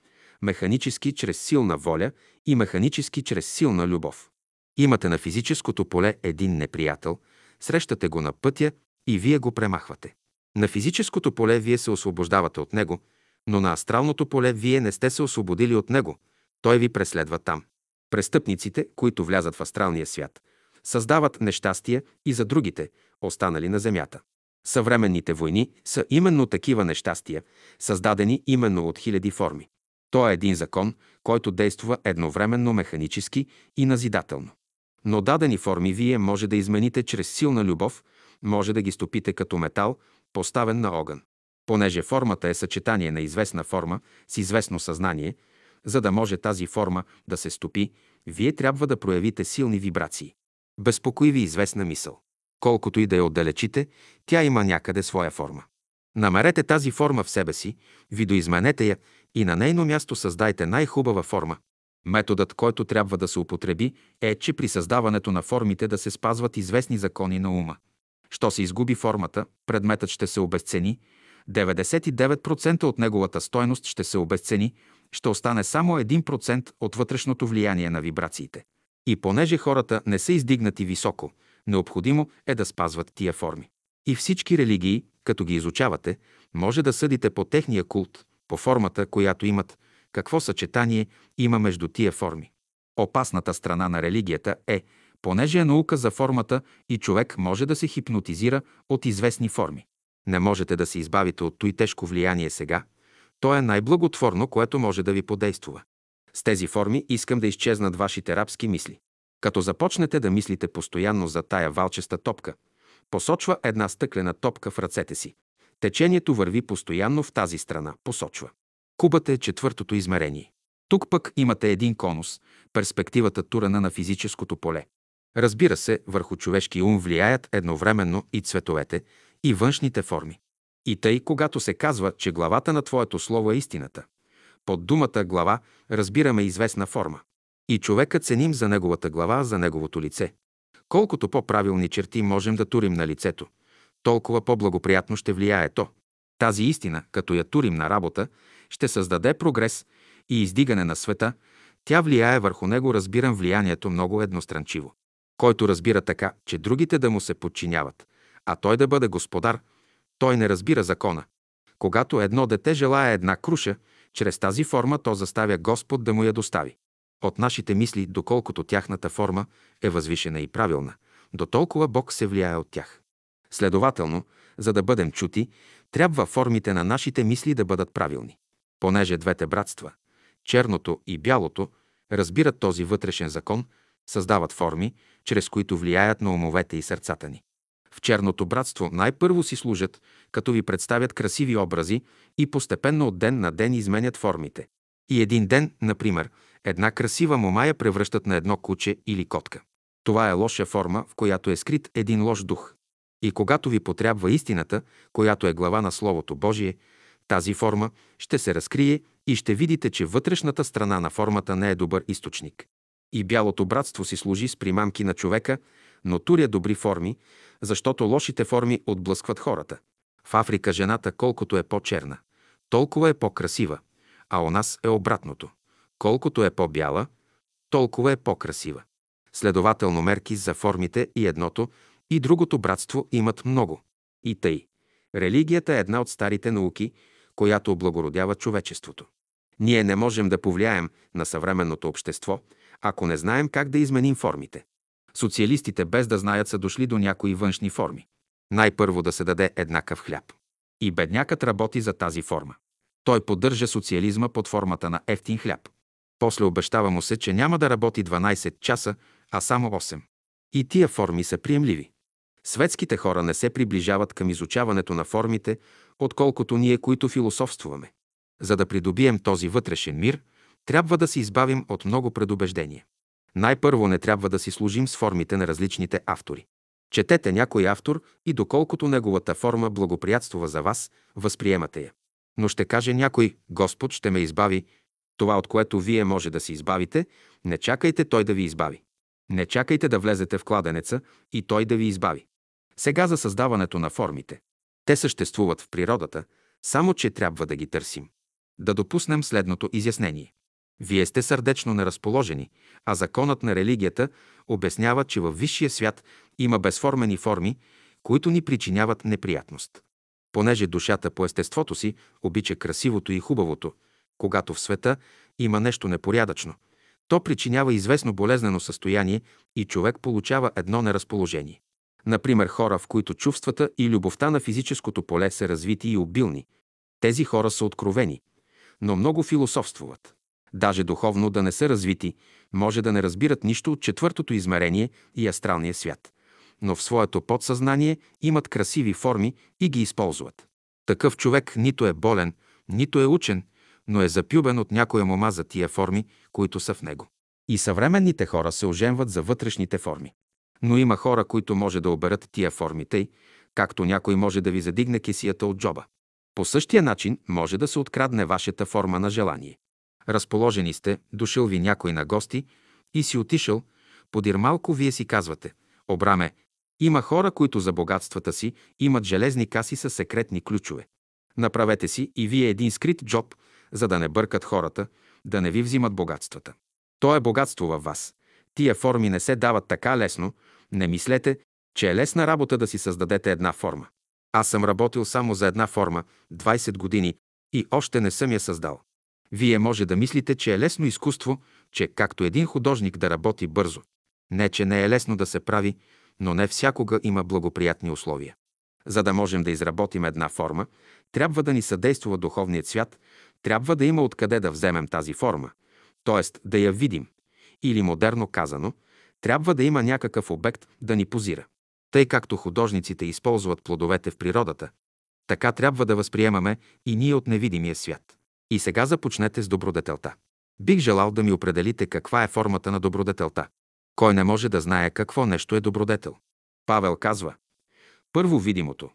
механически чрез силна воля и механически чрез силна любов. Имате на физическото поле един неприятел, срещате го на пътя и вие го премахвате. На физическото поле вие се освобождавате от него, но на астралното поле вие не сте се освободили от него. Той ви преследва там. Престъпниците, които влязат в астралния свят, създават нещастие и за другите, останали на земята. Съвременните войни са именно такива нещастия, създадени именно от хиляди форми. То е един закон, който действа едновременно механически и назидателно. Но дадени форми вие може да измените чрез силна любов, може да ги стопите като метал, поставен на огън. Понеже формата е съчетание на известна форма с известно съзнание, за да може тази форма да се стопи, вие трябва да проявите силни вибрации. Безпокои ви известна мисъл. Колкото и да я отдалечите, тя има някъде своя форма. Намерете тази форма в себе си, видоизменете я и на нейно място създайте най-хубава форма. Методът, който трябва да се употреби, е, че при създаването на формите да се спазват известни закони на ума. Що се изгуби формата, предметът ще се обесцени, 99% от неговата стойност ще се обесцени, ще остане само 1% от вътрешното влияние на вибрациите. И понеже хората не са издигнати високо, Необходимо е да спазват тия форми. И всички религии, като ги изучавате, може да съдите по техния култ, по формата, която имат, какво съчетание има между тия форми. Опасната страна на религията е, понеже е наука за формата и човек може да се хипнотизира от известни форми. Не можете да се избавите от той тежко влияние сега. То е най-благотворно, което може да ви подействува. С тези форми искам да изчезнат вашите рабски мисли. Като започнете да мислите постоянно за тая валчеста топка, посочва една стъклена топка в ръцете си. Течението върви постоянно в тази страна, посочва. Кубата е четвъртото измерение. Тук пък имате един конус, перспективата турена на физическото поле. Разбира се, върху човешки ум влияят едновременно и цветовете, и външните форми. И тъй, когато се казва, че главата на Твоето Слово е истината, под думата глава разбираме известна форма. И човека ценим за неговата глава, за неговото лице. Колкото по-правилни черти можем да турим на лицето, толкова по-благоприятно ще влияе то. Тази истина, като я турим на работа, ще създаде прогрес и издигане на света, тя влияе върху него, разбирам влиянието много едностранчиво. Който разбира така, че другите да му се подчиняват, а той да бъде господар, той не разбира закона. Когато едно дете желая една круша, чрез тази форма то заставя Господ да му я достави. От нашите мисли, доколкото тяхната форма е възвишена и правилна, до толкова Бог се влияе от тях. Следователно, за да бъдем чути, трябва формите на нашите мисли да бъдат правилни. Понеже двете братства, черното и бялото, разбират този вътрешен закон, създават форми, чрез които влияят на умовете и сърцата ни. В черното братство най-първо си служат, като ви представят красиви образи и постепенно от ден на ден изменят формите. И един ден, например, една красива момая превръщат на едно куче или котка. Това е лоша форма, в която е скрит един лош дух. И когато ви потрябва истината, която е глава на Словото Божие, тази форма ще се разкрие и ще видите, че вътрешната страна на формата не е добър източник. И бялото братство си служи с примамки на човека, но туря добри форми, защото лошите форми отблъскват хората. В Африка жената колкото е по-черна, толкова е по-красива, а у нас е обратното. Колкото е по-бяла, толкова е по-красива. Следователно мерки за формите и едното, и другото братство имат много. И тъй. Религията е една от старите науки, която облагородява човечеството. Ние не можем да повлияем на съвременното общество, ако не знаем как да изменим формите. Социалистите без да знаят са дошли до някои външни форми. Най-първо да се даде еднакъв хляб. И беднякът работи за тази форма. Той поддържа социализма под формата на ефтин хляб. После обещава му се, че няма да работи 12 часа, а само 8. И тия форми са приемливи. Светските хора не се приближават към изучаването на формите, отколкото ние, които философствуваме. За да придобием този вътрешен мир, трябва да се избавим от много предубеждения. Най-първо не трябва да си служим с формите на различните автори. Четете някой автор и доколкото неговата форма благоприятствува за вас, възприемате я. Но ще каже някой, Господ ще ме избави, това от което вие може да се избавите, не чакайте той да ви избави. Не чакайте да влезете в кладенеца и той да ви избави. Сега за създаването на формите. Те съществуват в природата, само че трябва да ги търсим. Да допуснем следното изяснение. Вие сте сърдечно неразположени, а законът на религията обяснява, че във висшия свят има безформени форми, които ни причиняват неприятност. Понеже душата по естеството си обича красивото и хубавото, когато в света има нещо непорядъчно, то причинява известно болезнено състояние и човек получава едно неразположение. Например, хора, в които чувствата и любовта на физическото поле са развити и обилни. Тези хора са откровени, но много философствуват. Даже духовно да не са развити, може да не разбират нищо от четвъртото измерение и астралния свят. Но в своето подсъзнание имат красиви форми и ги използват. Такъв човек нито е болен, нито е учен, но е запюбен от някоя мома за тия форми, които са в него. И съвременните хора се оженват за вътрешните форми. Но има хора, които може да оберат тия форми тъй, както някой може да ви задигне кесията от джоба. По същия начин може да се открадне вашата форма на желание. Разположени сте, дошъл ви някой на гости и си отишъл, подир малко вие си казвате, обраме, има хора, които за богатствата си имат железни каси с секретни ключове. Направете си и вие един скрит джоб, за да не бъркат хората, да не ви взимат богатствата. То е богатство във вас. Тия форми не се дават така лесно, не мислете, че е лесна работа да си създадете една форма. Аз съм работил само за една форма 20 години и още не съм я създал. Вие може да мислите, че е лесно изкуство, че както един художник да работи бързо. Не, че не е лесно да се прави, но не всякога има благоприятни условия. За да можем да изработим една форма, трябва да ни съдейства духовният свят, трябва да има откъде да вземем тази форма, т.е. да я видим. Или модерно казано, трябва да има някакъв обект да ни позира. Тъй както художниците използват плодовете в природата, така трябва да възприемаме и ние от невидимия свят. И сега започнете с добродетелта. Бих желал да ми определите каква е формата на добродетелта. Кой не може да знае какво нещо е добродетел? Павел казва, първо видимото,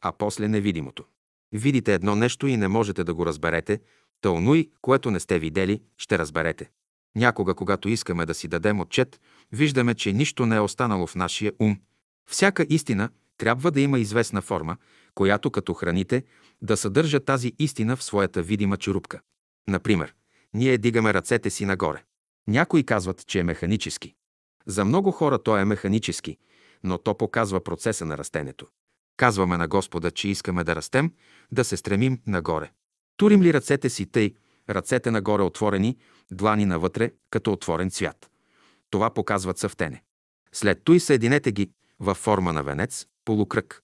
а после невидимото. Видите едно нещо и не можете да го разберете, тълнуй, което не сте видели, ще разберете. Някога, когато искаме да си дадем отчет, виждаме, че нищо не е останало в нашия ум. Всяка истина трябва да има известна форма, която като храните да съдържа тази истина в своята видима черупка. Например, ние дигаме ръцете си нагоре. Някои казват, че е механически. За много хора то е механически, но то показва процеса на растенето. Казваме на Господа, че искаме да растем, да се стремим нагоре. Турим ли ръцете си тъй, ръцете нагоре отворени, длани навътре, като отворен цвят. Това показва цъфтене. След той съединете ги във форма на венец, полукръг,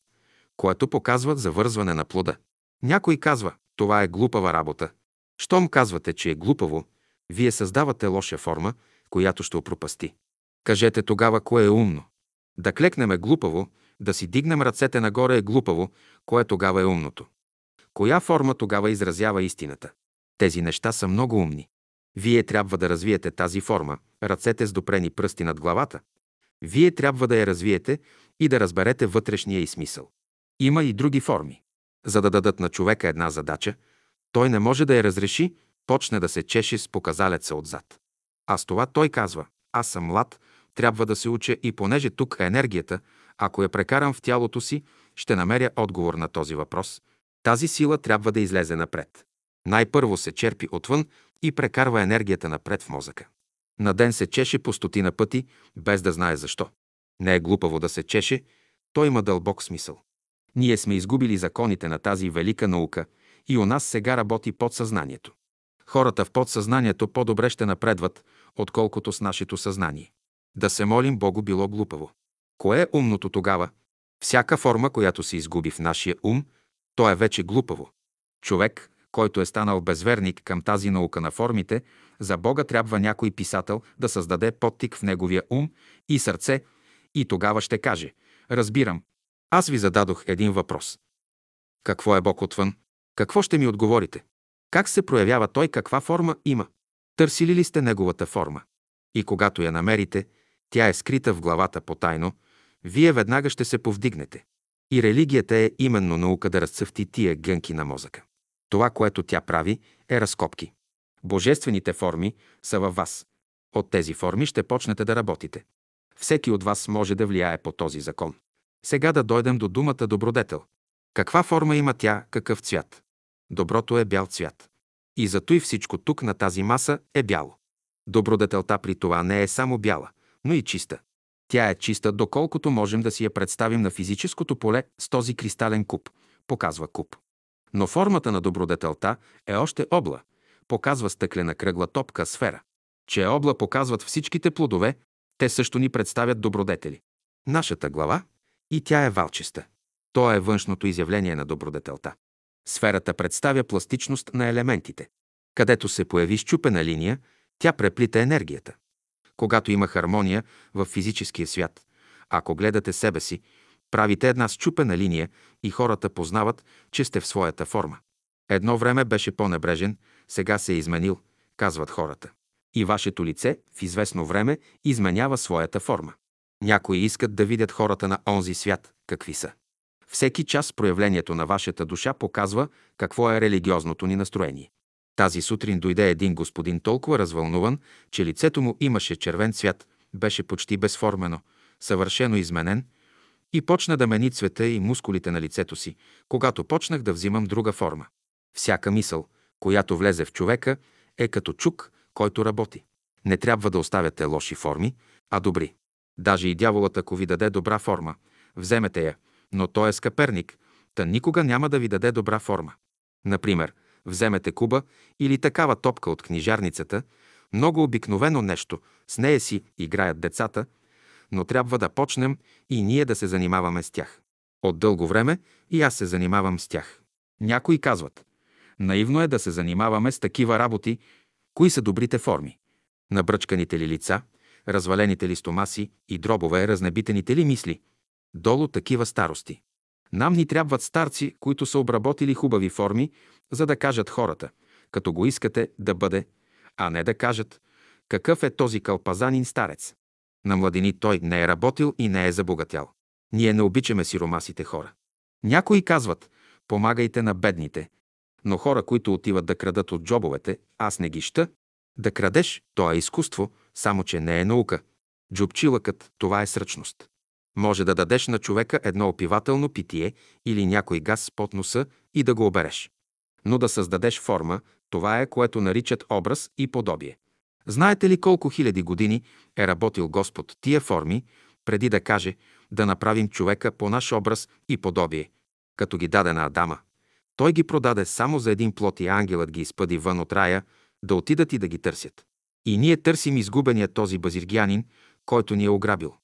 което показва завързване на плода. Някой казва, това е глупава работа. Щом казвате, че е глупаво, вие създавате лоша форма, която ще опропасти. Кажете тогава, кое е умно. Да клекнем е глупаво, да си дигнем ръцете нагоре е глупаво, кое тогава е умното. Коя форма тогава изразява истината? Тези неща са много умни. Вие трябва да развиете тази форма, ръцете с допрени пръсти над главата. Вие трябва да я развиете и да разберете вътрешния и смисъл. Има и други форми. За да дадат на човека една задача, той не може да я разреши, почне да се чеше с показалеца отзад. А с това той казва, аз съм млад, трябва да се уча и понеже тук е енергията, ако я прекарам в тялото си, ще намеря отговор на този въпрос. Тази сила трябва да излезе напред. Най-първо се черпи отвън и прекарва енергията напред в мозъка. На ден се чеше по стотина пъти, без да знае защо. Не е глупаво да се чеше, той има дълбок смисъл. Ние сме изгубили законите на тази велика наука и у нас сега работи подсъзнанието. Хората в подсъзнанието по-добре ще напредват, отколкото с нашето съзнание. Да се молим Богу било глупаво. Кое е умното тогава? Всяка форма, която се изгуби в нашия ум, то е вече глупаво. Човек, който е станал безверник към тази наука на формите, за Бога трябва някой писател да създаде подтик в неговия ум и сърце и тогава ще каже «Разбирам, аз ви зададох един въпрос. Какво е Бог отвън? Какво ще ми отговорите? Как се проявява Той, каква форма има? Търсили ли сте Неговата форма? И когато я намерите, тя е скрита в главата потайно, вие веднага ще се повдигнете. И религията е именно наука да разцъфти тия гънки на мозъка. Това, което тя прави, е разкопки. Божествените форми са във вас. От тези форми ще почнете да работите. Всеки от вас може да влияе по този закон. Сега да дойдем до думата добродетел. Каква форма има тя, какъв цвят? Доброто е бял цвят. И зато и всичко тук на тази маса е бяло. Добродетелта при това не е само бяла, но и чиста. Тя е чиста, доколкото можем да си я представим на физическото поле с този кристален куб, показва куб. Но формата на добродетелта е още обла, показва стъклена кръгла топка сфера. Че обла показват всичките плодове, те също ни представят добродетели. Нашата глава и тя е валчеста. То е външното изявление на добродетелта. Сферата представя пластичност на елементите. Където се появи щупена линия, тя преплита енергията. Когато има хармония в физическия свят, ако гледате себе си, правите една щупена линия и хората познават, че сте в своята форма. Едно време беше по-небрежен, сега се е изменил, казват хората. И вашето лице в известно време изменява своята форма. Някои искат да видят хората на онзи свят, какви са. Всеки час проявлението на вашата душа показва какво е религиозното ни настроение. Тази сутрин дойде един господин толкова развълнуван, че лицето му имаше червен цвят, беше почти безформено, съвършено изменен и почна да мени цвета и мускулите на лицето си, когато почнах да взимам друга форма. Всяка мисъл, която влезе в човека, е като чук, който работи. Не трябва да оставяте лоши форми, а добри. Даже и дяволът, ако ви даде добра форма, вземете я, но той е скъперник, та никога няма да ви даде добра форма. Например, вземете куба или такава топка от книжарницата, много обикновено нещо, с нея си играят децата, но трябва да почнем и ние да се занимаваме с тях. От дълго време и аз се занимавам с тях. Някои казват, наивно е да се занимаваме с такива работи, кои са добрите форми. Набръчканите ли лица, развалените ли стомаси и дробове, разнебитените ли мисли. Долу такива старости. Нам ни трябват старци, които са обработили хубави форми, за да кажат хората, като го искате да бъде, а не да кажат какъв е този кълпазанин старец. На младини той не е работил и не е забогатял. Ние не обичаме сиромасите хора. Някои казват, помагайте на бедните, но хора, които отиват да крадат от джобовете, аз не ги ща. Да крадеш, то е изкуство, само че не е наука. Джубчилъкът, това е сръчност. Може да дадеш на човека едно опивателно питие или някой газ под носа и да го обереш. Но да създадеш форма, това е което наричат образ и подобие. Знаете ли колко хиляди години е работил Господ тия форми, преди да каже да направим човека по наш образ и подобие, като ги даде на Адама? Той ги продаде само за един плод и ангелът ги изпъди вън от рая, да отидат и да ги търсят. И ние търсим изгубения този базиргянин, който ни е ограбил.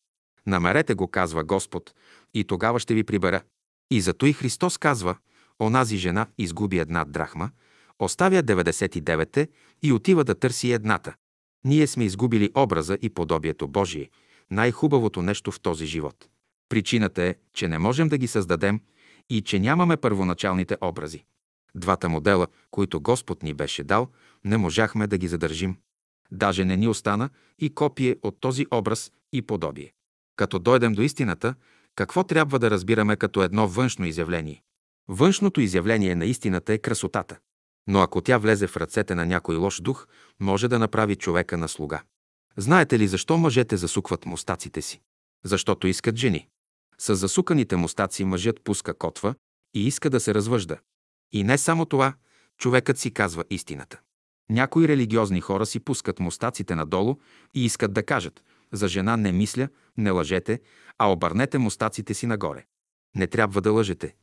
Намерете го, казва Господ, и тогава ще ви прибера. И зато и Христос казва, онази жена изгуби една драхма, оставя 99-те и отива да търси едната. Ние сме изгубили образа и подобието Божие, най-хубавото нещо в този живот. Причината е, че не можем да ги създадем и че нямаме първоначалните образи. Двата модела, които Господ ни беше дал, не можахме да ги задържим. Даже не ни остана и копие от този образ и подобие. Като дойдем до истината, какво трябва да разбираме като едно външно изявление? Външното изявление на истината е красотата. Но ако тя влезе в ръцете на някой лош дух, може да направи човека на слуга. Знаете ли защо мъжете засукват мустаците си? Защото искат жени. С засуканите мустаци мъжът пуска котва и иска да се развъжда. И не само това, човекът си казва истината. Някои религиозни хора си пускат мустаците надолу и искат да кажат «За жена не мисля, не лъжете, а обърнете мустаците си нагоре». Не трябва да лъжете,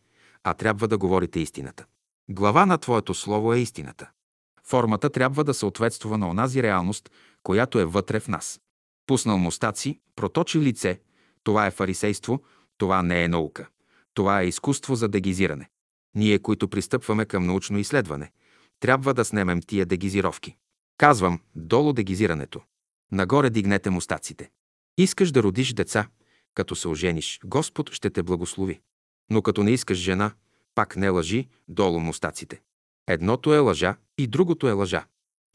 а трябва да говорите истината. Глава на Твоето Слово е истината. Формата трябва да съответства на онази реалност, която е вътре в нас. Пуснал мустаци, проточи лице, това е фарисейство, това не е наука. Това е изкуство за дегизиране. Ние, които пристъпваме към научно изследване, трябва да снемем тия дегизировки. Казвам, долу дегизирането. Нагоре дигнете мустаците. Искаш да родиш деца, като се ожениш, Господ ще те благослови. Но като не искаш жена, пак не лъжи, долу мустаците. Едното е лъжа и другото е лъжа.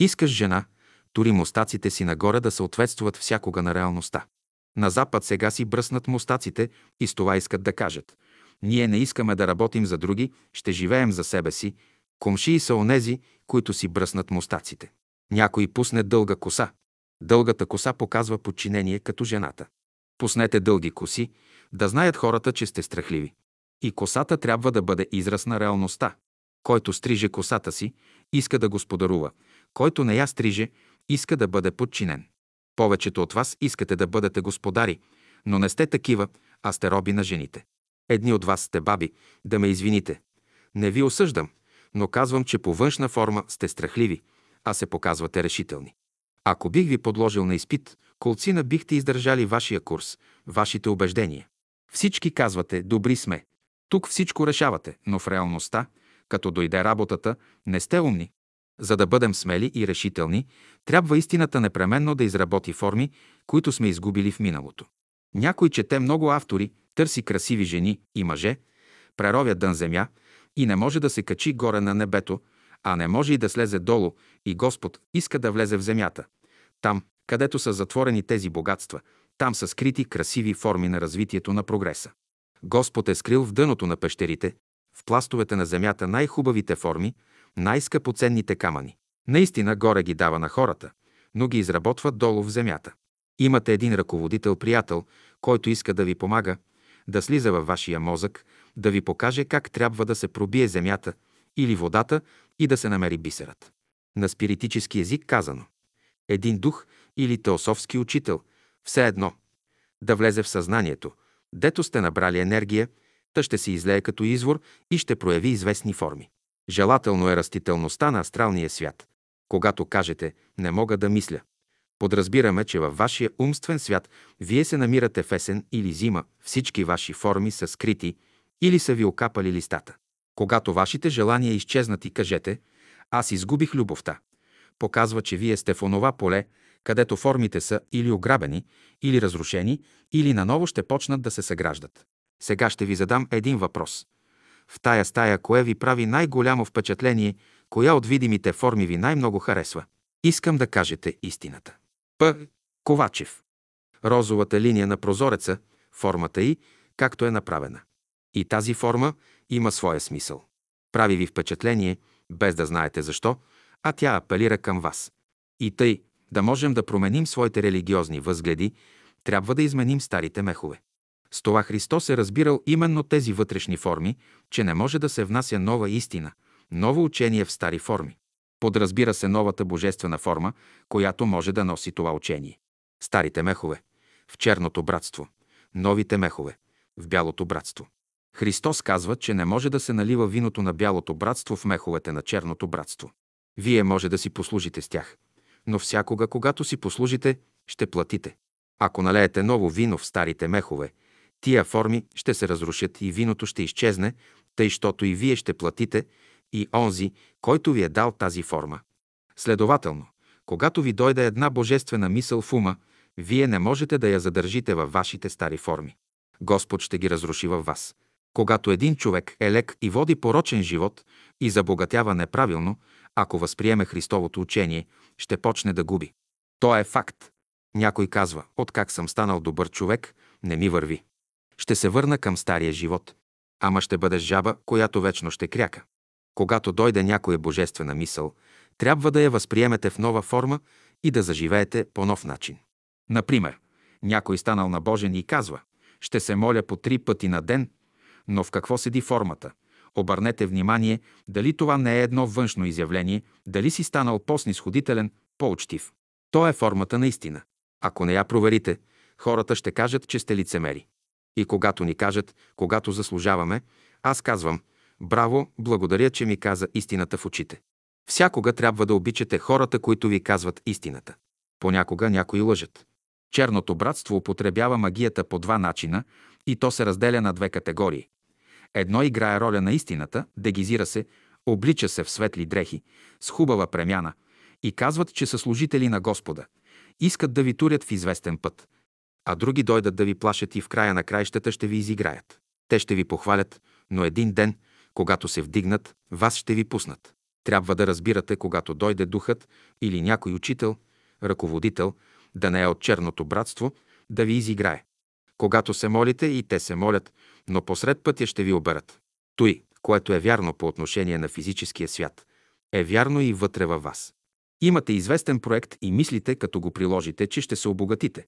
Искаш жена, тури мустаците си нагоре да съответстват всякога на реалността. На Запад сега си бръснат мустаците и с това искат да кажат. Ние не искаме да работим за други, ще живеем за себе си. Комшии са онези, които си бръснат мустаците. Някой пусне дълга коса. Дългата коса показва подчинение като жената. Пуснете дълги коси, да знаят хората, че сте страхливи. И косата трябва да бъде израз на реалността. Който стриже косата си, иска да господарува. Който не я стриже, иска да бъде подчинен. Повечето от вас искате да бъдете господари, но не сте такива, а сте роби на жените. Едни от вас сте баби, да ме извините. Не ви осъждам, но казвам, че по външна форма сте страхливи, а се показвате решителни. Ако бих ви подложил на изпит, колцина бихте издържали вашия курс, вашите убеждения. Всички казвате, добри сме. Тук всичко решавате, но в реалността, като дойде работата, не сте умни. За да бъдем смели и решителни, трябва истината непременно да изработи форми, които сме изгубили в миналото. Някой чете много автори, търси красиви жени и мъже, преровя дън земя и не може да се качи горе на небето, а не може и да слезе долу, и Господ иска да влезе в земята. Там, където са затворени тези богатства, там са скрити красиви форми на развитието на прогреса. Господ е скрил в дъното на пещерите, в пластовете на земята най-хубавите форми, най-скъпоценните камъни. Наистина горе ги дава на хората, но ги изработва долу в земята. Имате един ръководител-приятел, който иска да ви помага, да слиза във вашия мозък, да ви покаже как трябва да се пробие земята или водата и да се намери бисерът. На спиритически език казано. Един дух или теософски учител, все едно, да влезе в съзнанието, дето сте набрали енергия, та ще се излее като извор и ще прояви известни форми. Желателно е растителността на астралния свят. Когато кажете «не мога да мисля», подразбираме, че във вашия умствен свят вие се намирате в есен или зима, всички ваши форми са скрити или са ви окапали листата. Когато вашите желания изчезнат и кажете «аз изгубих любовта», показва, че вие сте в онова поле, където формите са или ограбени, или разрушени, или наново ще почнат да се съграждат. Сега ще ви задам един въпрос. В тая стая кое ви прави най-голямо впечатление, коя от видимите форми ви най-много харесва? Искам да кажете истината. П. Ковачев. Розовата линия на прозореца, формата й, както е направена. И тази форма има своя смисъл. Прави ви впечатление, без да знаете защо, а тя апелира към вас. И тъй, да можем да променим своите религиозни възгледи, трябва да изменим старите мехове. С това Христос е разбирал именно тези вътрешни форми, че не може да се внася нова истина, ново учение в стари форми. Подразбира се новата божествена форма, която може да носи това учение. Старите мехове в черното братство, новите мехове в бялото братство. Христос казва, че не може да се налива виното на бялото братство в меховете на черното братство. Вие може да си послужите с тях, но всякога, когато си послужите, ще платите. Ако налеете ново вино в старите мехове, тия форми ще се разрушат и виното ще изчезне, тъй, щото и вие ще платите, и онзи, който ви е дал тази форма. Следователно, когато ви дойде една божествена мисъл в ума, вие не можете да я задържите във вашите стари форми. Господ ще ги разруши във вас. Когато един човек е лек и води порочен живот и забогатява неправилно, ако възприеме Христовото учение, ще почне да губи. То е факт. Някой казва, откак съм станал добър човек, не ми върви. Ще се върна към стария живот. Ама ще бъдеш жаба, която вечно ще кряка. Когато дойде някоя божествена мисъл, трябва да я възприемете в нова форма и да заживеете по нов начин. Например, някой станал на Божен и казва, ще се моля по три пъти на ден, но в какво седи формата? Обърнете внимание дали това не е едно външно изявление, дали си станал по-снисходителен, по-учтив. То е формата на истина. Ако не я проверите, хората ще кажат, че сте лицемери. И когато ни кажат, когато заслужаваме, аз казвам, браво, благодаря, че ми каза истината в очите. Всякога трябва да обичате хората, които ви казват истината. Понякога някои лъжат. Черното братство употребява магията по два начина и то се разделя на две категории. Едно играе роля на истината, дегизира се, облича се в светли дрехи, с хубава премяна и казват, че са служители на Господа. Искат да ви турят в известен път. А други дойдат да ви плашат и в края на краищата ще ви изиграят. Те ще ви похвалят, но един ден, когато се вдигнат, вас ще ви пуснат. Трябва да разбирате, когато дойде духът или някой учител, ръководител, да не е от черното братство, да ви изиграе. Когато се молите и те се молят, но посред пътя ще ви оберат. Той, което е вярно по отношение на физическия свят, е вярно и вътре във вас. Имате известен проект и мислите, като го приложите, че ще се обогатите.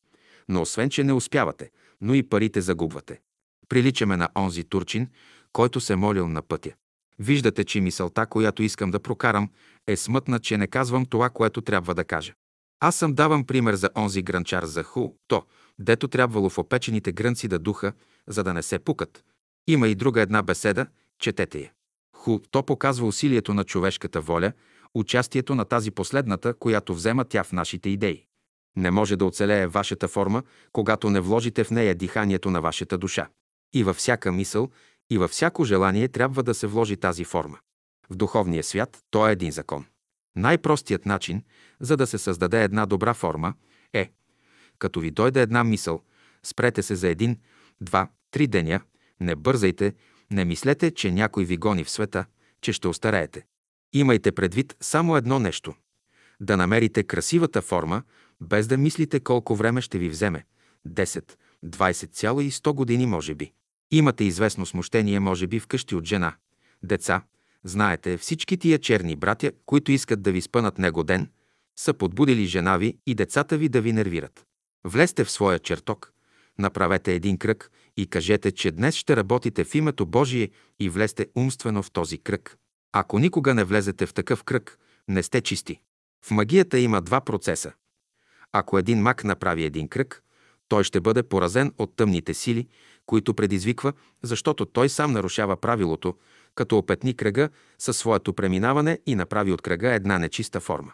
Но освен, че не успявате, но и парите загубвате. Приличаме на онзи турчин, който се молил на пътя. Виждате, че мисълта, която искам да прокарам, е смътна, че не казвам това, което трябва да кажа. Аз съм давам пример за онзи гранчар за ху, то, дето трябвало в опечените грънци да духа, за да не се пукат. Има и друга една беседа, четете я. Ху, то показва усилието на човешката воля, участието на тази последната, която взема тя в нашите идеи. Не може да оцелее вашата форма, когато не вложите в нея диханието на вашата душа. И във всяка мисъл, и във всяко желание трябва да се вложи тази форма. В духовния свят то е един закон. Най-простият начин, за да се създаде една добра форма, като ви дойде една мисъл, спрете се за един, два, три деня, не бързайте, не мислете, че някой ви гони в света, че ще остареете. Имайте предвид само едно нещо – да намерите красивата форма, без да мислите колко време ще ви вземе – 10, 20 цяло и 100 години може би. Имате известно смущение, може би, вкъщи от жена, деца. Знаете, всички тия черни братя, които искат да ви спънат него ден, са подбудили жена ви и децата ви да ви нервират. Влезте в своя чертог, направете един кръг и кажете, че днес ще работите в името Божие и влезте умствено в този кръг. Ако никога не влезете в такъв кръг, не сте чисти. В магията има два процеса. Ако един мак направи един кръг, Той ще бъде поразен от тъмните сили, които предизвиква, защото той сам нарушава правилото, като опетни кръга със своето преминаване и направи от кръга една нечиста форма.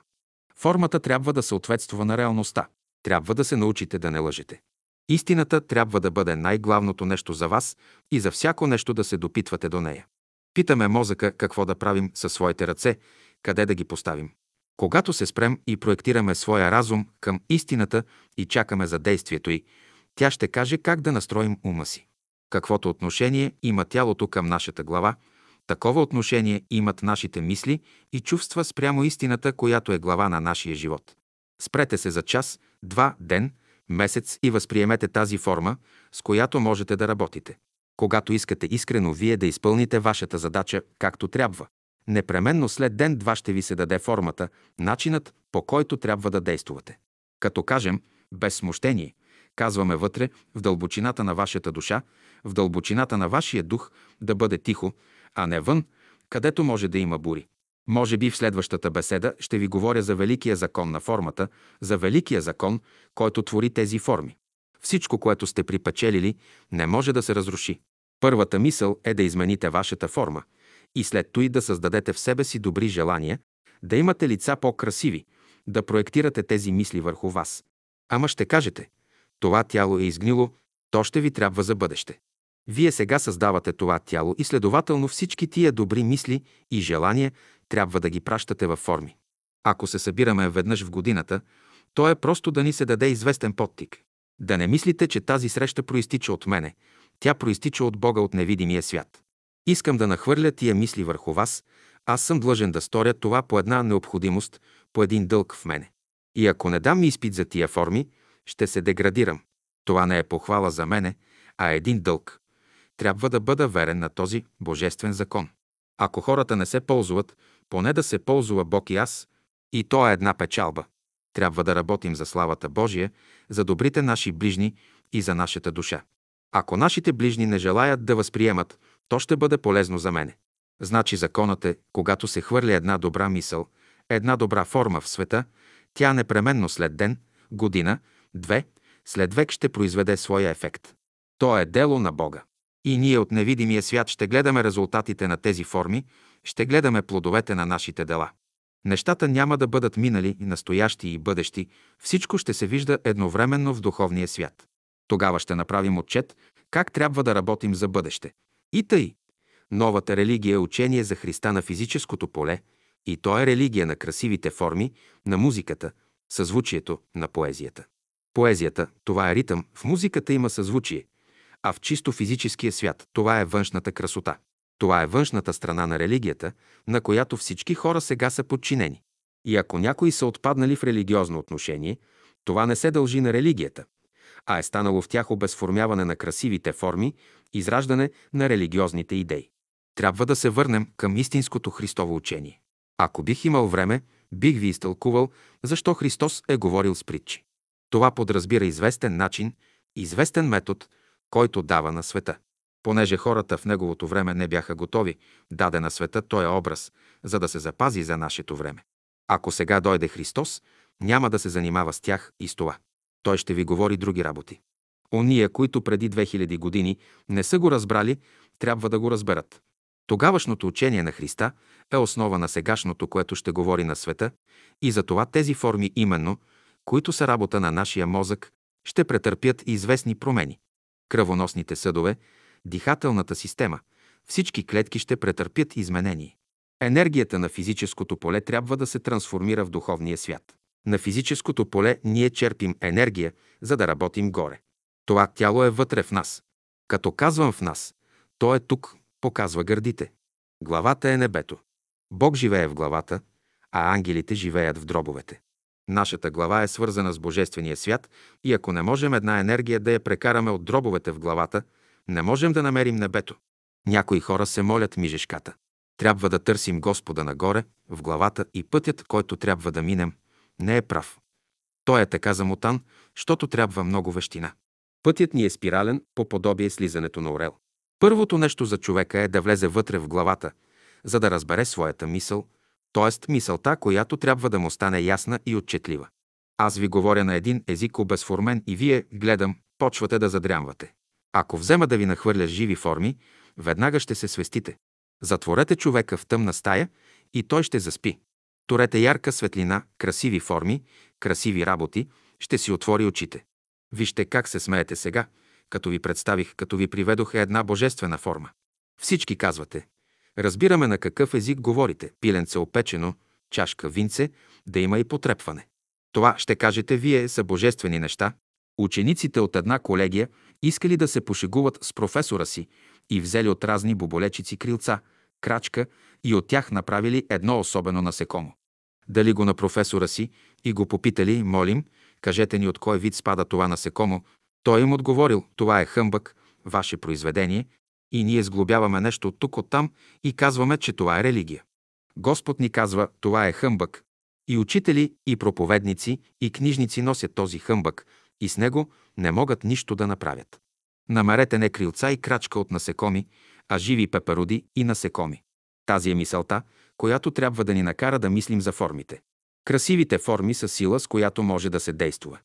Формата трябва да съответства на реалността. Трябва да се научите да не лъжете. Истината трябва да бъде най-главното нещо за вас и за всяко нещо да се допитвате до нея. Питаме мозъка какво да правим със своите ръце, къде да ги поставим. Когато се спрем и проектираме своя разум към истината и чакаме за действието й, тя ще каже как да настроим ума си. Каквото отношение има тялото към нашата глава, такова отношение имат нашите мисли и чувства спрямо истината, която е глава на нашия живот. Спрете се за час, два, ден, месец и възприемете тази форма, с която можете да работите. Когато искате искрено вие да изпълните вашата задача както трябва, непременно след ден-два ще ви се даде формата, начинът, по който трябва да действувате. Като кажем, без смущение, казваме вътре, в дълбочината на вашата душа, в дълбочината на вашия дух да бъде тихо, а не вън, където може да има бури. Може би в следващата беседа ще ви говоря за великия закон на формата, за великия закон, който твори тези форми. Всичко, което сте припечелили, не може да се разруши. Първата мисъл е да измените вашата форма и след той да създадете в себе си добри желания, да имате лица по-красиви, да проектирате тези мисли върху вас. Ама ще кажете, това тяло е изгнило, то ще ви трябва за бъдеще. Вие сега създавате това тяло и следователно всички тия добри мисли и желания трябва да ги пращате във форми. Ако се събираме веднъж в годината, то е просто да ни се даде известен подтик. Да не мислите, че тази среща проистича от мене. Тя проистича от Бога от невидимия свят. Искам да нахвърля тия мисли върху вас. Аз съм длъжен да сторя това по една необходимост, по един дълг в мене. И ако не дам изпит за тия форми, ще се деградирам. Това не е похвала за мене, а един дълг. Трябва да бъда верен на този божествен закон. Ако хората не се ползват, поне да се ползва Бог и аз, и то е една печалба. Трябва да работим за славата Божия, за добрите наши ближни и за нашата душа. Ако нашите ближни не желаят да възприемат, то ще бъде полезно за мене. Значи законът е, когато се хвърля една добра мисъл, една добра форма в света, тя непременно след ден, година, две, след век ще произведе своя ефект. То е дело на Бога. И ние от невидимия свят ще гледаме резултатите на тези форми, ще гледаме плодовете на нашите дела. Нещата няма да бъдат минали, настоящи и бъдещи, всичко ще се вижда едновременно в духовния свят. Тогава ще направим отчет как трябва да работим за бъдеще. И тъй. Новата религия е учение за Христа на физическото поле, и то е религия на красивите форми, на музиката, съзвучието, на поезията. Поезията – това е ритъм, в музиката има съзвучие, а в чисто физическия свят това е външната красота. Това е външната страна на религията, на която всички хора сега са подчинени. И ако някои са отпаднали в религиозно отношение, това не се дължи на религията, а е станало в тях обезформяване на красивите форми, израждане на религиозните идеи. Трябва да се върнем към истинското Христово учение. Ако бих имал време, бих ви изтълкувал защо Христос е говорил с притчи. Това подразбира известен начин, известен метод, който дава на света. Понеже хората в неговото време не бяха готови, даде на света този образ, за да се запази за нашето време. Ако сега дойде Христос, няма да се занимава с тях и с това. Той ще ви говори други работи. Ония, които преди 2000 години не са го разбрали, трябва да го разберат. Тогавашното учение на Христа е основа на сегашното, което ще говори на света, и затова тези форми именно, които са работа на нашия мозък, ще претърпят известни промени. Кръвоносните съдове, дихателната система, всички клетки ще претърпят изменение. Енергията на физическото поле трябва да се трансформира в духовния свят. На физическото поле ние черпим енергия, за да работим горе. Това тяло е вътре в нас. Като казвам в нас, то е тук, показва гърдите. Главата е небето. Бог живее в главата, а ангелите живеят в дробовете. Нашата глава е свързана с Божествения свят и ако не можем една енергия да я прекараме от дробовете в главата, не можем да намерим небето. Някои хора се молят мижешката. Трябва да търсим Господа нагоре, в главата и пътят, който трябва да минем, не е прав. Той е така замотан, защото трябва много вещина. Пътят ни е спирален, по подобие слизането на орел. Първото нещо за човека е да влезе вътре в главата, за да разбере своята мисъл, т.е. мисълта, която трябва да му стане ясна и отчетлива. Аз ви говоря на един език обезформен и вие, гледам, почвате да задрямвате. Ако взема да ви нахвърля живи форми, веднага ще се свестите. Затворете човека в тъмна стая и той ще заспи. Торете ярка светлина, красиви форми, красиви работи, ще си отвори очите. Вижте как се смеете сега, като ви представих, като ви приведох една божествена форма. Всички казвате. Разбираме на какъв език говорите. Пиленце опечено, чашка винце, да има и потрепване. Това, ще кажете вие, са божествени неща. Учениците от една колегия искали да се пошегуват с професора си и взели от разни боболечици крилца, крачка и от тях направили едно особено насекомо. Дали го на професора си и го попитали, молим, кажете ни от кой вид спада това насекомо. Той им отговорил, това е хъмбък, ваше произведение, и ние сглобяваме нещо от тук, от там и казваме, че това е религия. Господ ни казва, това е хъмбък. И учители, и проповедници, и книжници носят този хъмбък и с него не могат нищо да направят. Намерете не крилца и крачка от насекоми, а живи пепероди и насекоми. Тази е мисълта, която трябва да ни накара да мислим за формите. Красивите форми са сила, с която може да се действа.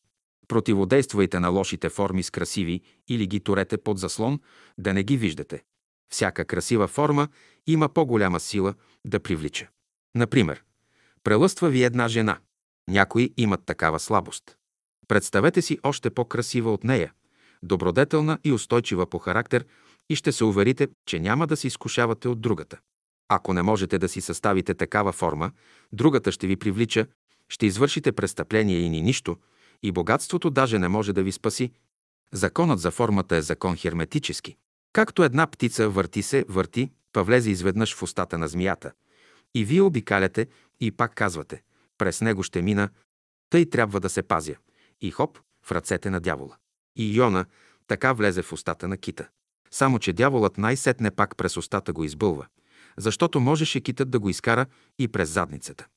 Противодействайте на лошите форми с красиви или ги турете под заслон, да не ги виждате. Всяка красива форма има по-голяма сила да привлича. Например, прелъства ви една жена. Някои имат такава слабост. Представете си още по-красива от нея, добродетелна и устойчива по характер и ще се уверите, че няма да се изкушавате от другата. Ако не можете да си съставите такава форма, другата ще ви привлича, ще извършите престъпление и ни нищо, и богатството даже не може да ви спаси. Законът за формата е закон херметически. Както една птица върти се, върти, па влезе изведнъж в устата на змията. И вие обикаляте и пак казвате, през него ще мина, тъй трябва да се пазя. И хоп, в ръцете на дявола. И Йона така влезе в устата на кита. Само, че дяволът най-сетне пак през устата го избълва, защото можеше китът да го изкара и през задницата.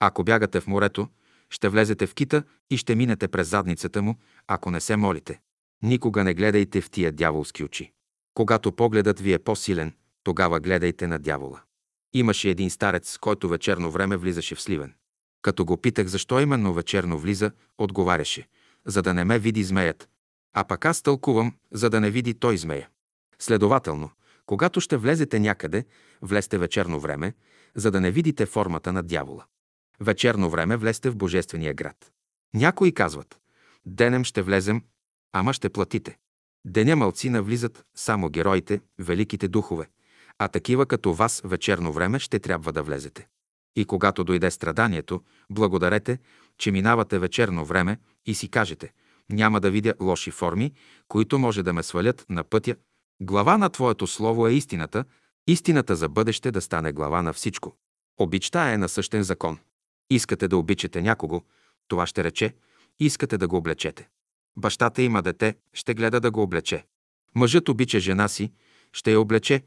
Ако бягате в морето, ще влезете в кита и ще минете през задницата му, ако не се молите. Никога не гледайте в тия дяволски очи. Когато погледът ви е по-силен, тогава гледайте на дявола. Имаше един старец, който вечерно време влизаше в Сливен. Като го питах защо именно вечерно влиза, отговаряше, за да не ме види змеят. А пък аз тълкувам, за да не види той змея. Следователно, когато ще влезете някъде, влезте вечерно време, за да не видите формата на дявола. Вечерно време влезте в Божествения град. Някои казват, денем ще влезем, ама ще платите. Деня мълци навлизат само героите, великите духове, а такива като вас вечерно време ще трябва да влезете. И когато дойде страданието, благодарете, че минавате вечерно време и си кажете, няма да видя лоши форми, които може да ме свалят на пътя. Глава на Твоето Слово е истината, истината за бъдеще да стане глава на всичко. Обичта е насъщен закон. Искате да обичате някого, това ще рече, искате да го облечете. Бащата има дете, ще гледа да го облече. Мъжът обича жена си, ще я облече,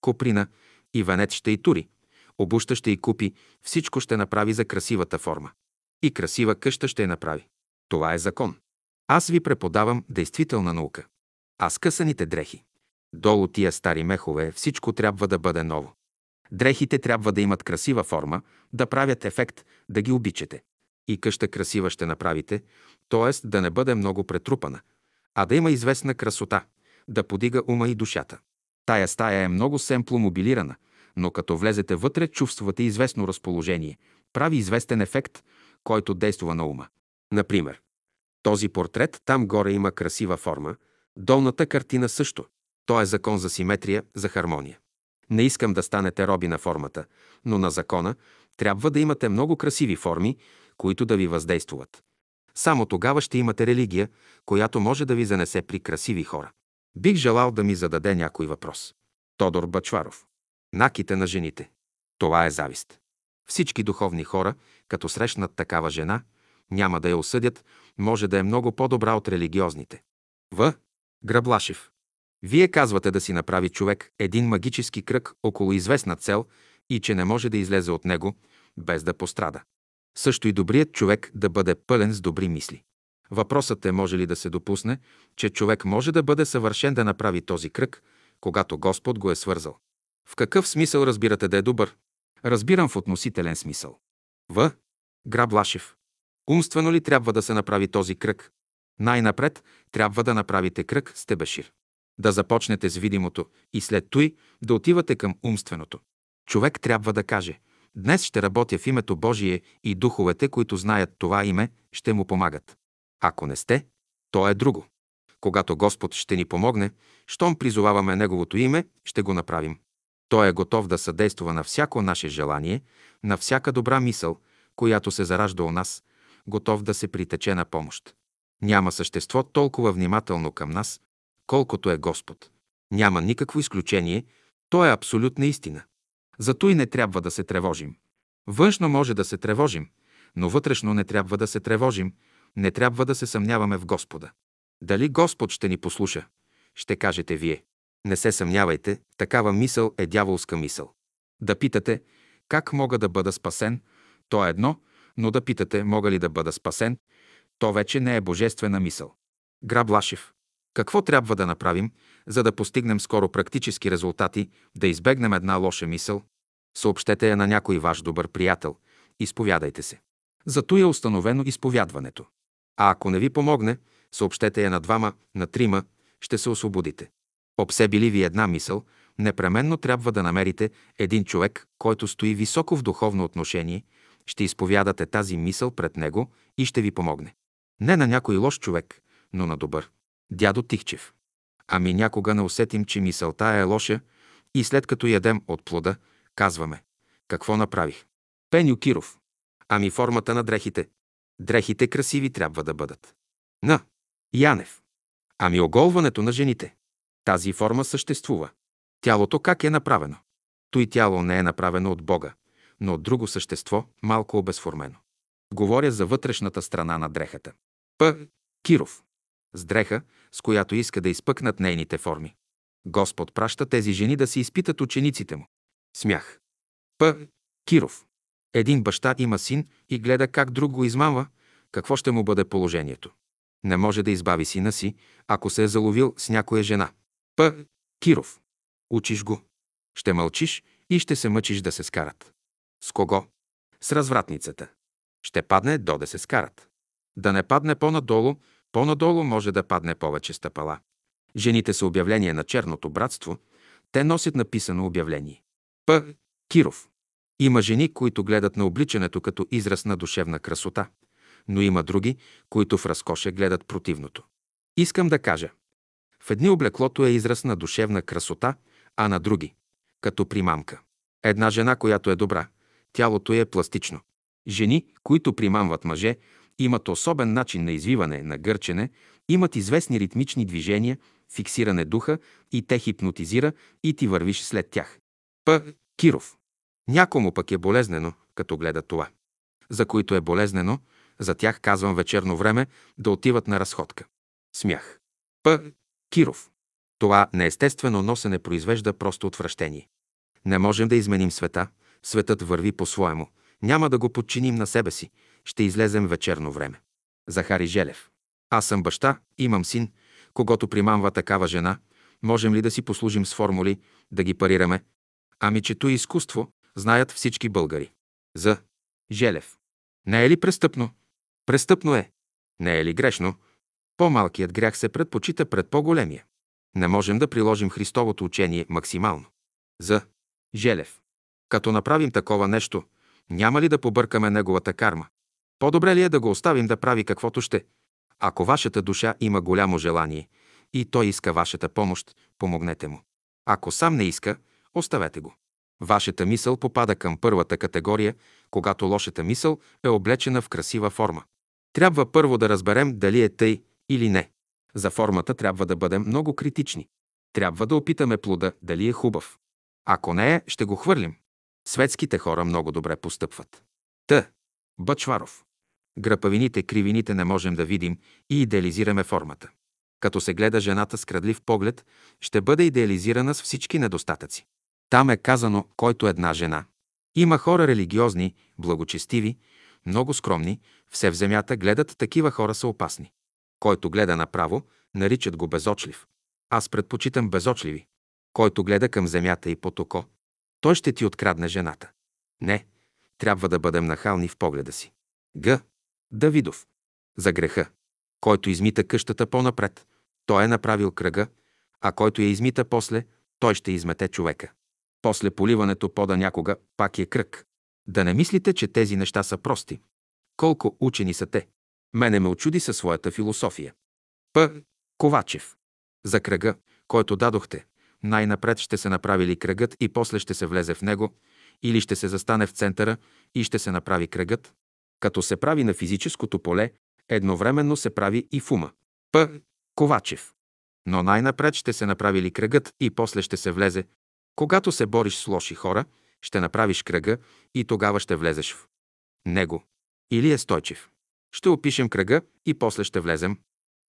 коприна и венец ще й тури, обуща ще й купи, всичко ще направи за красивата форма. И красива къща ще направи. Това е закон. Аз ви преподавам действителна наука. А скъсаните дрехи. Долу тия стари мехове всичко трябва да бъде ново. Дрехите трябва да имат красива форма, да правят ефект, да ги обичате. И къща красива ще направите, т.е. да не бъде много претрупана, а да има известна красота, да подига ума и душата. Тая стая е много семпло мобилирана, но като влезете вътре, чувствате известно разположение, прави известен ефект, който действа на ума. Например, този портрет там горе има красива форма, долната картина също. То е закон за симетрия, за хармония. Не искам да станете роби на формата, но на закона трябва да имате много красиви форми, които да ви въздействуват. Само тогава ще имате религия, която може да ви занесе при красиви хора. Бих желал да ми зададе някой въпрос. Тодор Бачваров. Наките на жените. Това е завист. Всички духовни хора, като срещнат такава жена, няма да я осъдят, може да е много по-добра от религиозните. В. Граблашев. Вие казвате да си направи човек един магически кръг около известна цел и че не може да излезе от него, без да пострада. Също и добрият човек да бъде пълен с добри мисли. Въпросът е може ли да се допусне, че човек може да бъде съвършен да направи този кръг, когато Господ го е свързал. В какъв смисъл разбирате да е добър? Разбирам в относителен смисъл. В. Граблашев. Умствено ли трябва да се направи този кръг? Най-напред трябва да направите кръг с тебешир. Да започнете с видимото и след той да отивате към умственото. Човек трябва да каже «Днес ще работя в името Божие и духовете, които знаят това име, ще му помагат». Ако не сте, то е друго. Когато Господ ще ни помогне, щом призоваваме Неговото име, ще го направим. Той е готов да съдейства на всяко наше желание, на всяка добра мисъл, която се заражда у нас, готов да се притече на помощ. Няма същество толкова внимателно към нас, колкото е Господ. Няма никакво изключение, то е абсолютна истина. Зато и не трябва да се тревожим. Външно може да се тревожим, но вътрешно не трябва да се тревожим, не трябва да се съмняваме в Господа. Дали Господ ще ни послуша? Ще кажете вие. Не се съмнявайте, такава мисъл е дяволска мисъл. Да питате, как мога да бъда спасен, то е едно, но да питате, мога ли да бъда спасен, то вече не е божествена мисъл. Граб Лашев. Какво трябва да направим, за да постигнем скоро практически резултати, да избегнем една лоша мисъл? Съобщете я на някой ваш добър приятел. Изповядайте се. Зато е установено изповядването. А ако не ви помогне, съобщете я на двама, на трима, ще се освободите. Обсеби ли ви една мисъл, непременно трябва да намерите един човек, който стои високо в духовно отношение, ще изповядате тази мисъл пред него и ще ви помогне. Не на някой лош човек, но на добър. Дядо Тихчев. Ами някога не усетим, че мисълта е лоша и след като ядем от плода, казваме «Какво направих?» Пеню Киров. Ами формата на дрехите. Дрехите красиви трябва да бъдат. На. Янев. Ами оголването на жените. Тази форма съществува. Тялото как е направено? Той тяло не е направено от Бога, но от друго същество, малко обезформено. Говоря за вътрешната страна на дрехата. П. Киров. С дреха, с която иска да изпъкнат нейните форми. Господ праща тези жени да си изпитат учениците му. Смях. П. Киров. Един баща има син и гледа как друг го измамва, какво ще му бъде положението. Не може да избави сина си, ако се е заловил с някоя жена. П. Киров. Учиш го. Ще мълчиш и ще се мъчиш да се скарат. С кого? С развратницата. Ще падне до да се скарат. Да не падне по-надолу, по-надолу може да падне повече стъпала. Жените са обявление на черното братство, те носят написано обявление. П. Киров. Има жени, които гледат на обличането като израз на душевна красота, но има други, които в разкоша гледат противното. Искам да кажа, в едни облеклото е израз на душевна красота, а на други – като примамка. Една жена, която е добра, тялото е пластично. Жени, които примамват мъже, имат особен начин на извиване, на гърчене, имат известни ритмични движения, фиксиране духа и те хипнотизира и ти вървиш след тях. П. Киров. Някому пък е болезнено, като гледа това. За които е болезнено, за тях казвам вечерно време да отиват на разходка. Смях. П. Киров. Това неестествено носене произвежда просто отвращение. Не можем да изменим света. Светът върви по-своему. Няма да го подчиним на себе си. Ще излезем вечерно време. Захари Желев. Аз съм баща, имам син, когато примамва такава жена. Можем ли да си послужим с формули, да ги парираме? Ами, че то е изкуство, знаят всички българи. За Желев. Не е ли престъпно? Престъпно е. Не е ли грешно? По-малкият грях се предпочита пред по-големия. Не можем да приложим Христовото учение максимално. За Желев. Като направим такова нещо, няма ли да побъркаме неговата карма? По-добре ли е да го оставим да прави каквото ще? Ако вашата душа има голямо желание и той иска вашата помощ, помогнете му. Ако сам не иска, оставете го. Вашата мисъл попада към първата категория, когато лошата мисъл е облечена в красива форма. Трябва първо да разберем дали е тъй или не. За формата трябва да бъдем много критични. Трябва да опитаме плода дали е хубав. Ако не е, ще го хвърлим. Светските хора много добре постъпват. Т. Бъчваров. Гръпавините, кривините не можем да видим и идеализираме формата. Като се гледа жената с крадлив поглед, ще бъде идеализирана с всички недостатъци. Там е казано, който една жена. Има хора религиозни, благочестиви, много скромни, все в земята гледат, такива хора са опасни. Който гледа направо, наричат го безочлив. Аз предпочитам безочливи. Който гледа към земята и под око, той ще ти открадне жената. Не, трябва да бъдем нахални в погледа си. Г. Давидов. За греха. Който измита къщата по-напред, той е направил кръга, а който я измита после, той ще измете човека. После поливането пода някога пак е кръг. Да не мислите, че тези неща са прости. Колко учени са те. Мене ме очуди със своята философия. П. Ковачев. За кръга, който дадохте, най-напред ще се направи ли кръгът и после ще се влезе в него, или ще се застане в центъра и ще се направи кръгът? Като се прави на физическото поле, едновременно се прави и в ума. П. Ковачев. Но най-напред ще се направи ли кръгът и после ще се влезе. Когато се бориш с лоши хора, ще направиш кръга и тогава ще влезеш в него. Или е стойчив. Ще опишем кръга и после ще влезем.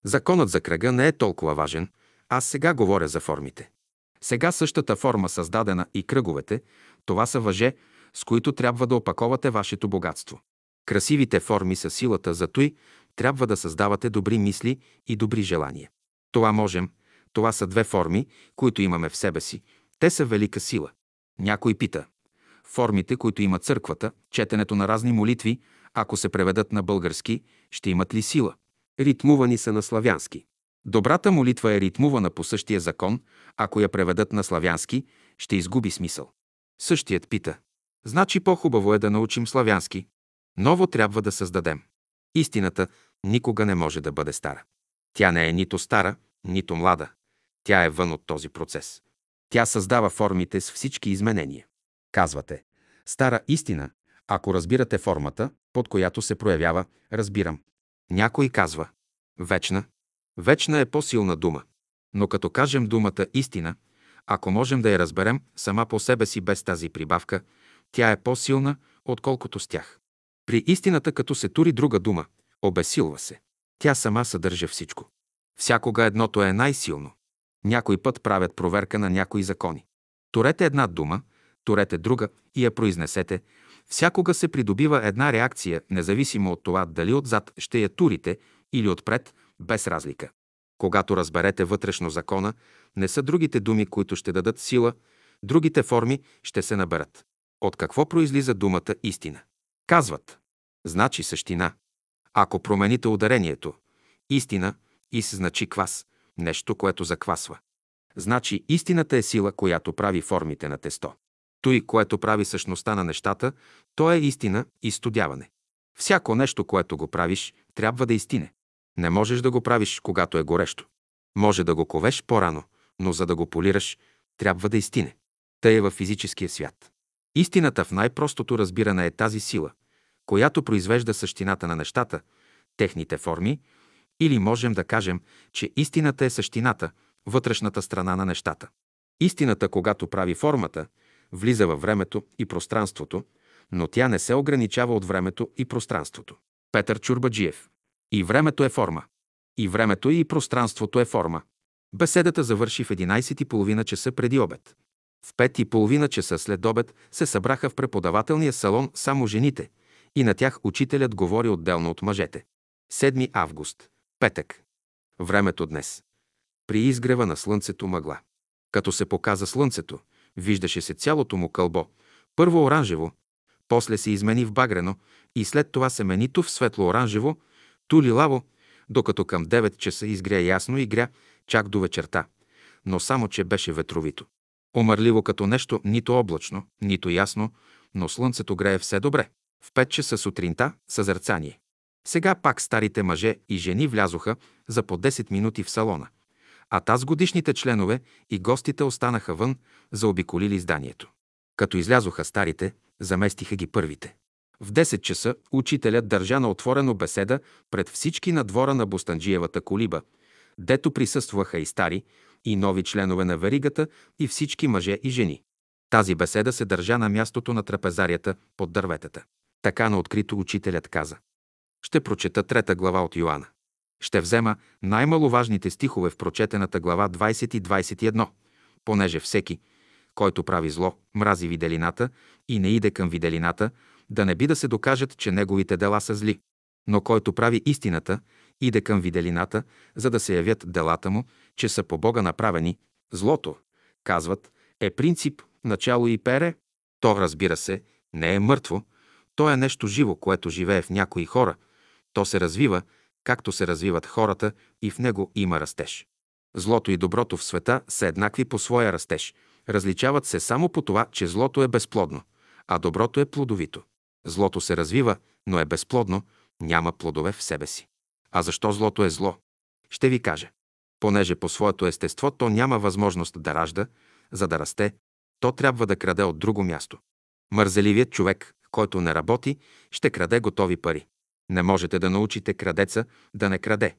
Законът за кръга не е толкова важен. Аз сега говоря за формите. Сега същата форма, създадена и кръговете, това са въже, с които трябва да опаковате вашето богатство. Красивите форми са силата, за той трябва да създавате добри мисли и добри желания. Това можем. Това са две форми, които имаме в себе си. Те са велика сила. Някой пита. Формите, които има църквата, четенето на разни молитви, ако се преведат на български, ще имат ли сила? Ритмувани са на славянски. Добрата молитва е ритмувана по същия закон, ако я преведат на славянски, ще изгуби смисъл. Същият пита. Значи по-хубаво е да научим славянски. Ново трябва да създадем. Истината никога не може да бъде стара. Тя не е нито стара, нито млада. Тя е вън от този процес. Тя създава формите с всички изменения. Казвате, стара истина, ако разбирате формата, под която се проявява, разбирам. Някой казва, вечна. Вечна е по-силна дума. Но като кажем думата истина, ако можем да я разберем сама по себе си без тази прибавка, тя е по-силна, отколкото с тях. При истината, като се тури друга дума, обесилва се. Тя сама съдържа всичко. Всякога едното е най-силно. Някой път правят проверка на някои закони. Турете една дума, турете друга и я произнесете. Всякога се придобива една реакция, независимо от това дали отзад ще я турите или отпред, без разлика. Когато разберете вътрешно закона, не са другите думи, които ще дадат сила, другите форми ще се наберат. От какво произлиза думата истина? Казват. Значи същина. Ако промените ударението, истина, и се значи квас, нещо, което заквасва. Значи истината е сила, която прави формите на тесто. Той, което прави същността на нещата, то е истина и студяване. Всяко нещо, което го правиш, трябва да истине. Не можеш да го правиш, когато е горещо. Може да го ковеш по-рано, но за да го полираш, трябва да истине. Тъй е във физическия свят. Истината в най-простото разбиране е тази сила, която произвежда същината на нещата, техните форми, или можем да кажем, че истината е същината, вътрешната страна на нещата. Истината, когато прави формата, влиза във времето и пространството, но тя не се ограничава от времето и пространството. Петър Чурбаджиев. И времето е форма. И времето и пространството е форма. Беседата завърши в 11.30 часа преди обед. В 5.30 часа след обед се събраха в преподавателния салон само жените и на тях учителят говори отделно от мъжете. 7 август. Петък. Времето днес. При изгрева на слънцето мъгла. Като се показа слънцето, виждаше се цялото му кълбо. Първо оранжево, после се измени в багрено и след това се мени ту в светло-оранжево, ту лилаво, докато към 9 часа изгря ясно и гря чак до вечерта, но само, че беше ветровито. Омърливо като нещо нито облачно, нито ясно, но слънцето грее все добре. В 5 часа сутринта съзерцание. Сега пак старите мъже и жени влязоха за по 10 минути в салона, а таз годишните членове и гостите останаха вън, заобиколили зданието. Като излязоха старите, заместиха ги първите. В 10 часа учителят държа на отворено беседа пред всички на двора на Бостанджиевата колиба, дето присъстваха и стари, и нови членове на веригата и всички мъже и жени. Тази беседа се държа на мястото на трапезарията под дърветата. Така на открито учителят каза. Ще прочета трета глава от Йоанна. Ще взема най-маловажните стихове в прочетената глава 20 и 21, понеже всеки, който прави зло, мрази виделината и не иде към виделината, да не би да се докажат, че неговите дела са зли. Но който прави истината, иде към виделината, за да се явят делата му, че са по Бога направени. Злото, казват, е принцип, начало и пере. То, разбира се, не е мъртво, то е нещо живо, което живее в някои хора. То се развива, както се развиват хората и в него има растеж. Злото и доброто в света са еднакви по своя растеж. Различават се само по това, че злото е безплодно, а доброто е плодовито. Злото се развива, но е безплодно, няма плодове в себе си. А защо злото е зло? Ще ви кажа. Понеже по своето естество то няма възможност да ражда, за да расте, то трябва да краде от друго място. Мързеливият човек, който не работи, ще краде готови пари. Не можете да научите крадеца да не краде,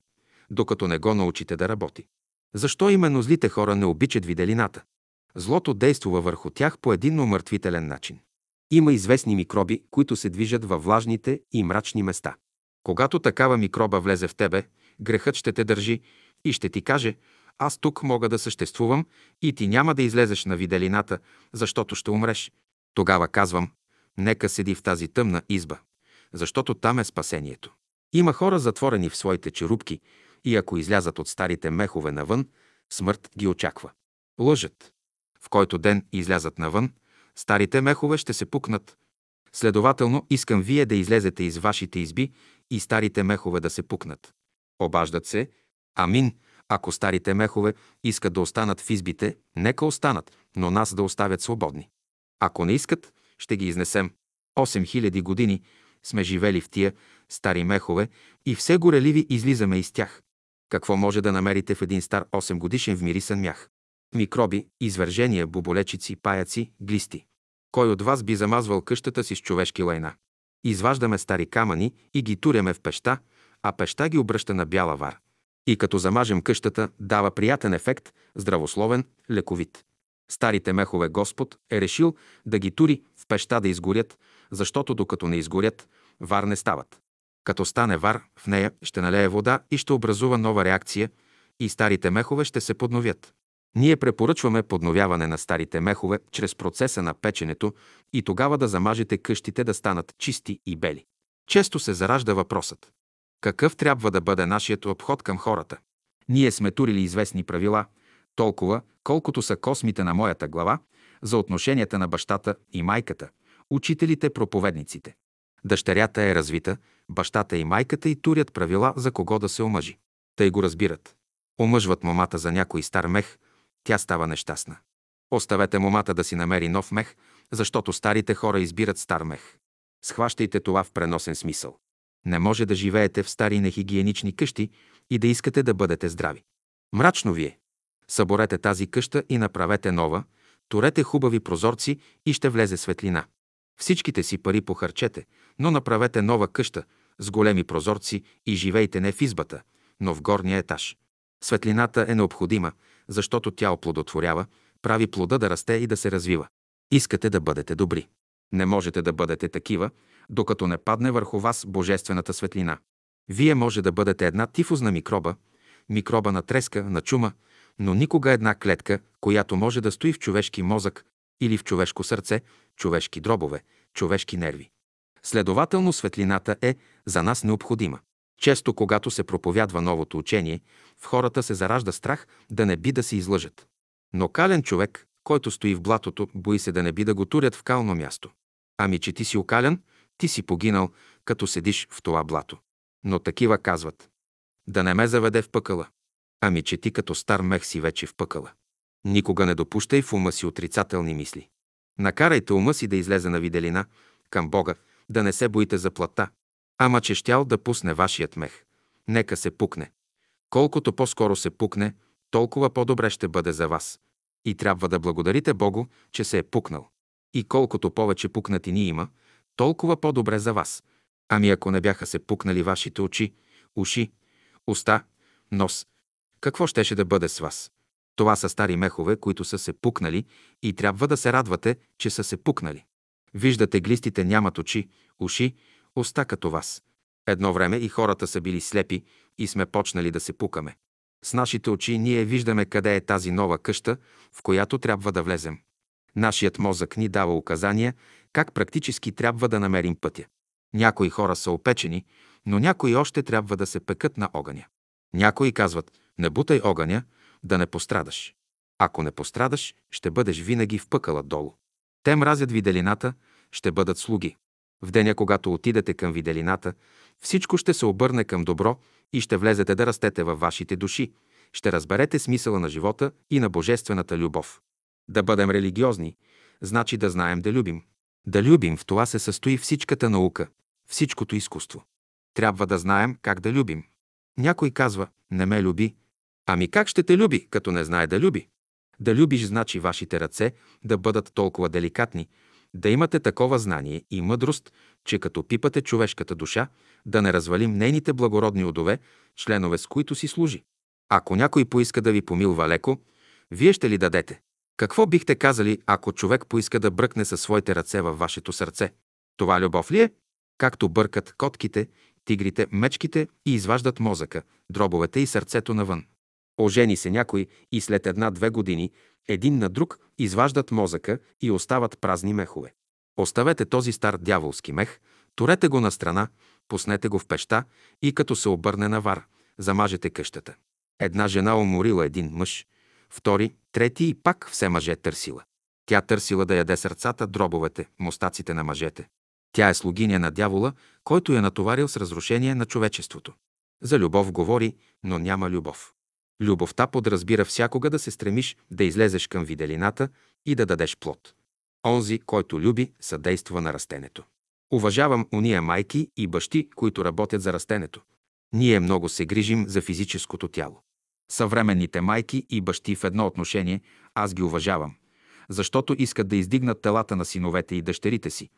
докато не го научите да работи. Защо именно злите хора не обичат виделината? Злото действува върху тях по един умъртвителен начин. Има известни микроби, които се движат във влажните и мрачни места. Когато такава микроба влезе в тебе, грехът ще те държи и ще ти каже, аз тук мога да съществувам и ти няма да излезеш на виделината, защото ще умреш. Тогава казвам, нека седи в тази тъмна изба, защото там е спасението. Има хора затворени в своите черупки и ако излязат от старите мехове навън, смърт ги очаква. Лъжат. В който ден излязат навън, старите мехове ще се пукнат. Следователно, искам вие да излезете из вашите изби и старите мехове да се пукнат. Обаждат се. Амин. Ако старите мехове искат да останат в избите, нека останат, но нас да оставят свободни. Ако не искат, ще ги изнесем. 8000 години сме живели в тия стари мехове и все гореливи излизаме из тях. Какво може да намерите в един стар 8 годишен вмирисан мях? Микроби, извържения, боболечици, паяци, глисти. Кой от вас би замазвал къщата си с човешки лайна? Изваждаме стари камъни и ги туряме в пеща, а пеща ги обръща на бяла вар. И като замажем къщата, дава приятен ефект, здравословен, лековит. Старите мехове Господ е решил да ги тури в пеща да изгорят, защото докато не изгорят, вар не стават. Като стане вар, в нея ще налее вода и ще образува нова реакция и старите мехове ще се подновят. Ние препоръчваме подновяване на старите мехове чрез процеса на печенето и тогава да замажете къщите да станат чисти и бели. Често се заражда въпросът. Какъв трябва да бъде нашият обход към хората? Ние сме турили известни правила, толкова, колкото са космите на моята глава, за отношенията на бащата и майката, учителите, проповедниците. Дъщерята е развита, бащата и майката и турят правила за кого да се омъжи. Тъй го разбират. Омъжват момата за някой стар мех, тя става нещастна. Оставете момата да си намери нов мех, защото старите хора избират стар мех. Схващайте това в преносен смисъл. Не може да живеете в стари нехигиенични къщи и да искате да бъдете здрави. Мрачно вие. Съборете тази къща и направете нова, турете хубави прозорци и ще влезе светлина. Всичките си пари похарчете, но направете нова къща с големи прозорци и живейте не в избата, но в горния етаж. Светлината е необходима, защото тя оплодотворява, прави плода да расте и да се развива. Искате да бъдете добри. Не можете да бъдете такива, докато не падне върху вас божествената светлина. Вие може да бъдете една тифозна микроба, микроба на треска, на чума, но никога една клетка, която може да стои в човешки мозък или в човешко сърце, човешки дробове, човешки нерви. Следователно светлината е за нас необходима. Често, когато се проповядва новото учение, в хората се заражда страх да не би да се излъжат. Но кален човек, който стои в блатото, бои се да не би да го турят в кално място. Ами, че ти си окален, ти си погинал, като седиш в това блато. Но такива казват. Да не ме заведе в пъкъла. Ами, че ти като стар мех си вече в пъкъла. Никога не допущай в ума си отрицателни мисли. Накарайте ума си да излезе на виделина, към Бога, да не се боите за плата. Ама че щял да пусне вашият мех. Нека се пукне. Колкото по-скоро се пукне, толкова по-добре ще бъде за вас. И трябва да благодарите Богу, че се е пукнал. И колкото повече пукнатини има, толкова по-добре за вас. Ами ако не бяха се пукнали вашите очи, уши, уста, нос, какво щеше да бъде с вас? Това са стари мехове, които са се пукнали и трябва да се радвате, че са се пукнали. Виждате, глистите нямат очи, уши, уста като вас. Едно време и хората са били слепи и сме почнали да се пукаме. С нашите очи ние виждаме къде е тази нова къща, в която трябва да влезем. Нашият мозък ни дава указания как практически трябва да намерим пътя. Някои хора са опечени, но някои още трябва да се пекат на огъня. Някои казват, не бутай огъня, да не пострадаш. Ако не пострадаш, ще бъдеш винаги в пъкала долу. Те мразят виделината, ще бъдат слуги. В деня, когато отидете към виделината, всичко ще се обърне към добро и ще влезете да растете във вашите души, ще разберете смисъла на живота и на божествената любов. Да бъдем религиозни, значи да знаем да любим. Да любим в това се състои всичката наука, всичкото изкуство. Трябва да знаем как да любим. Някой казва, не ме люби. Ами как ще те люби, като не знае да люби? Да любиш значи вашите ръце да бъдат толкова деликатни, да имате такова знание и мъдрост, че като пипате човешката душа, да не развалим нейните благородни удове, членове с които си служи. Ако някой поиска да ви помилва леко, вие ще ли дадете? Какво бихте казали, ако човек поиска да бръкне със своите ръце във вашето сърце? Това любов ли е? Както бъркат котките, тигрите, мечките и изваждат мозъка, дробовете и сърцето навън. Ожени се някой и след една-две години един на друг изваждат мозъка и остават празни мехове. Оставете този стар дяволски мех, турете го на страна, пуснете го в пеща и като се обърне на вар, замажете къщата. Една жена уморила един мъж, втори, трети и пак все мъже търсила. Тя търсила да яде сърцата, дробовете, мостаците на мъжете. Тя е слугиня на дявола, който я натоварил с разрушение на човечеството. За любов говори, но няма любов. Любовта подразбира всякога да се стремиш да излезеш към виделината и да дадеш плод. Онзи, който люби, съдейства на растенето. Уважавам уния майки и бащи, които работят за растенето. Ние много се грижим за физическото тяло. Съвременните майки и бащи в едно отношение аз ги уважавам, защото искат да издигнат телата на синовете и дъщерите си.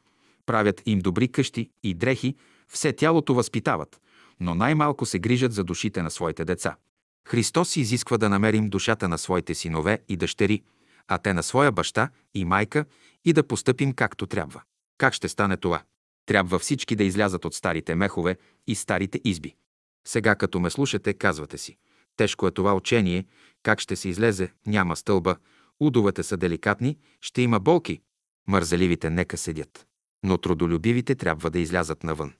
Правят им добри къщи и дрехи, все тялото възпитават, но най-малко се грижат за душите на своите деца. Христос изисква да намерим душата на своите синове и дъщери, а те на своя баща и майка и да постъпим както трябва. Как ще стане това? Трябва всички да излязат от старите мехове и старите изби. Сега, като ме слушате, казвате си. Тежко е това учение, как ще се излезе, няма стълба, удовете са деликатни, ще има болки. Мързеливите нека седят. Но трудолюбивите трябва да излязат навън.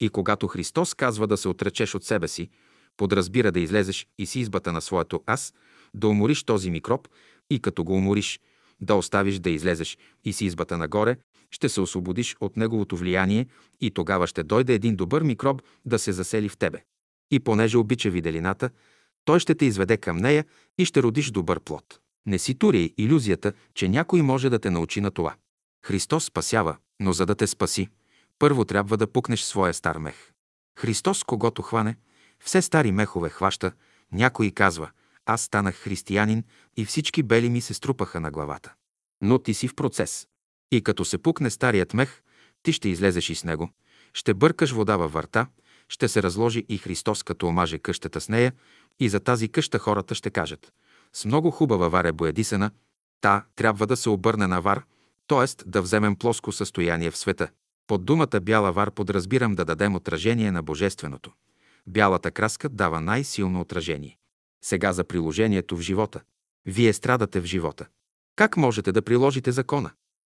И когато Христос казва да се отречеш от себе си, подразбира да излезеш из избата на своето аз, да умориш този микроб и като го умориш, да оставиш да излезеш из избата нагоре, ще се освободиш от неговото влияние и тогава ще дойде един добър микроб да се засели в тебе. И понеже обича виделината, той ще те изведе към нея и ще родиш добър плод. Не си тури иллюзията, че някой може да те научи на това. Христос спасява, но за да те спаси, първо трябва да пукнеш своя стар мех. Христос, когато хване, все стари мехове хваща, някой казва, аз станах християнин и всички бели ми се струпаха на главата. Но ти си в процес. И като се пукне старият мех, ти ще излезеш и с него, ще бъркаш вода във върта, ще се разложи и Христос, като омаже къщата с нея, и за тази къща хората ще кажат с много хубава вар е боядисана, та трябва да се обърне на вар, т.е. да вземем плоско състояние в света. Под думата бяла вар подразбирам да дадем отражение на Божественото. Бялата краска дава най-силно отражение. Сега за приложението в живота. Вие страдате в живота. Как можете да приложите закона?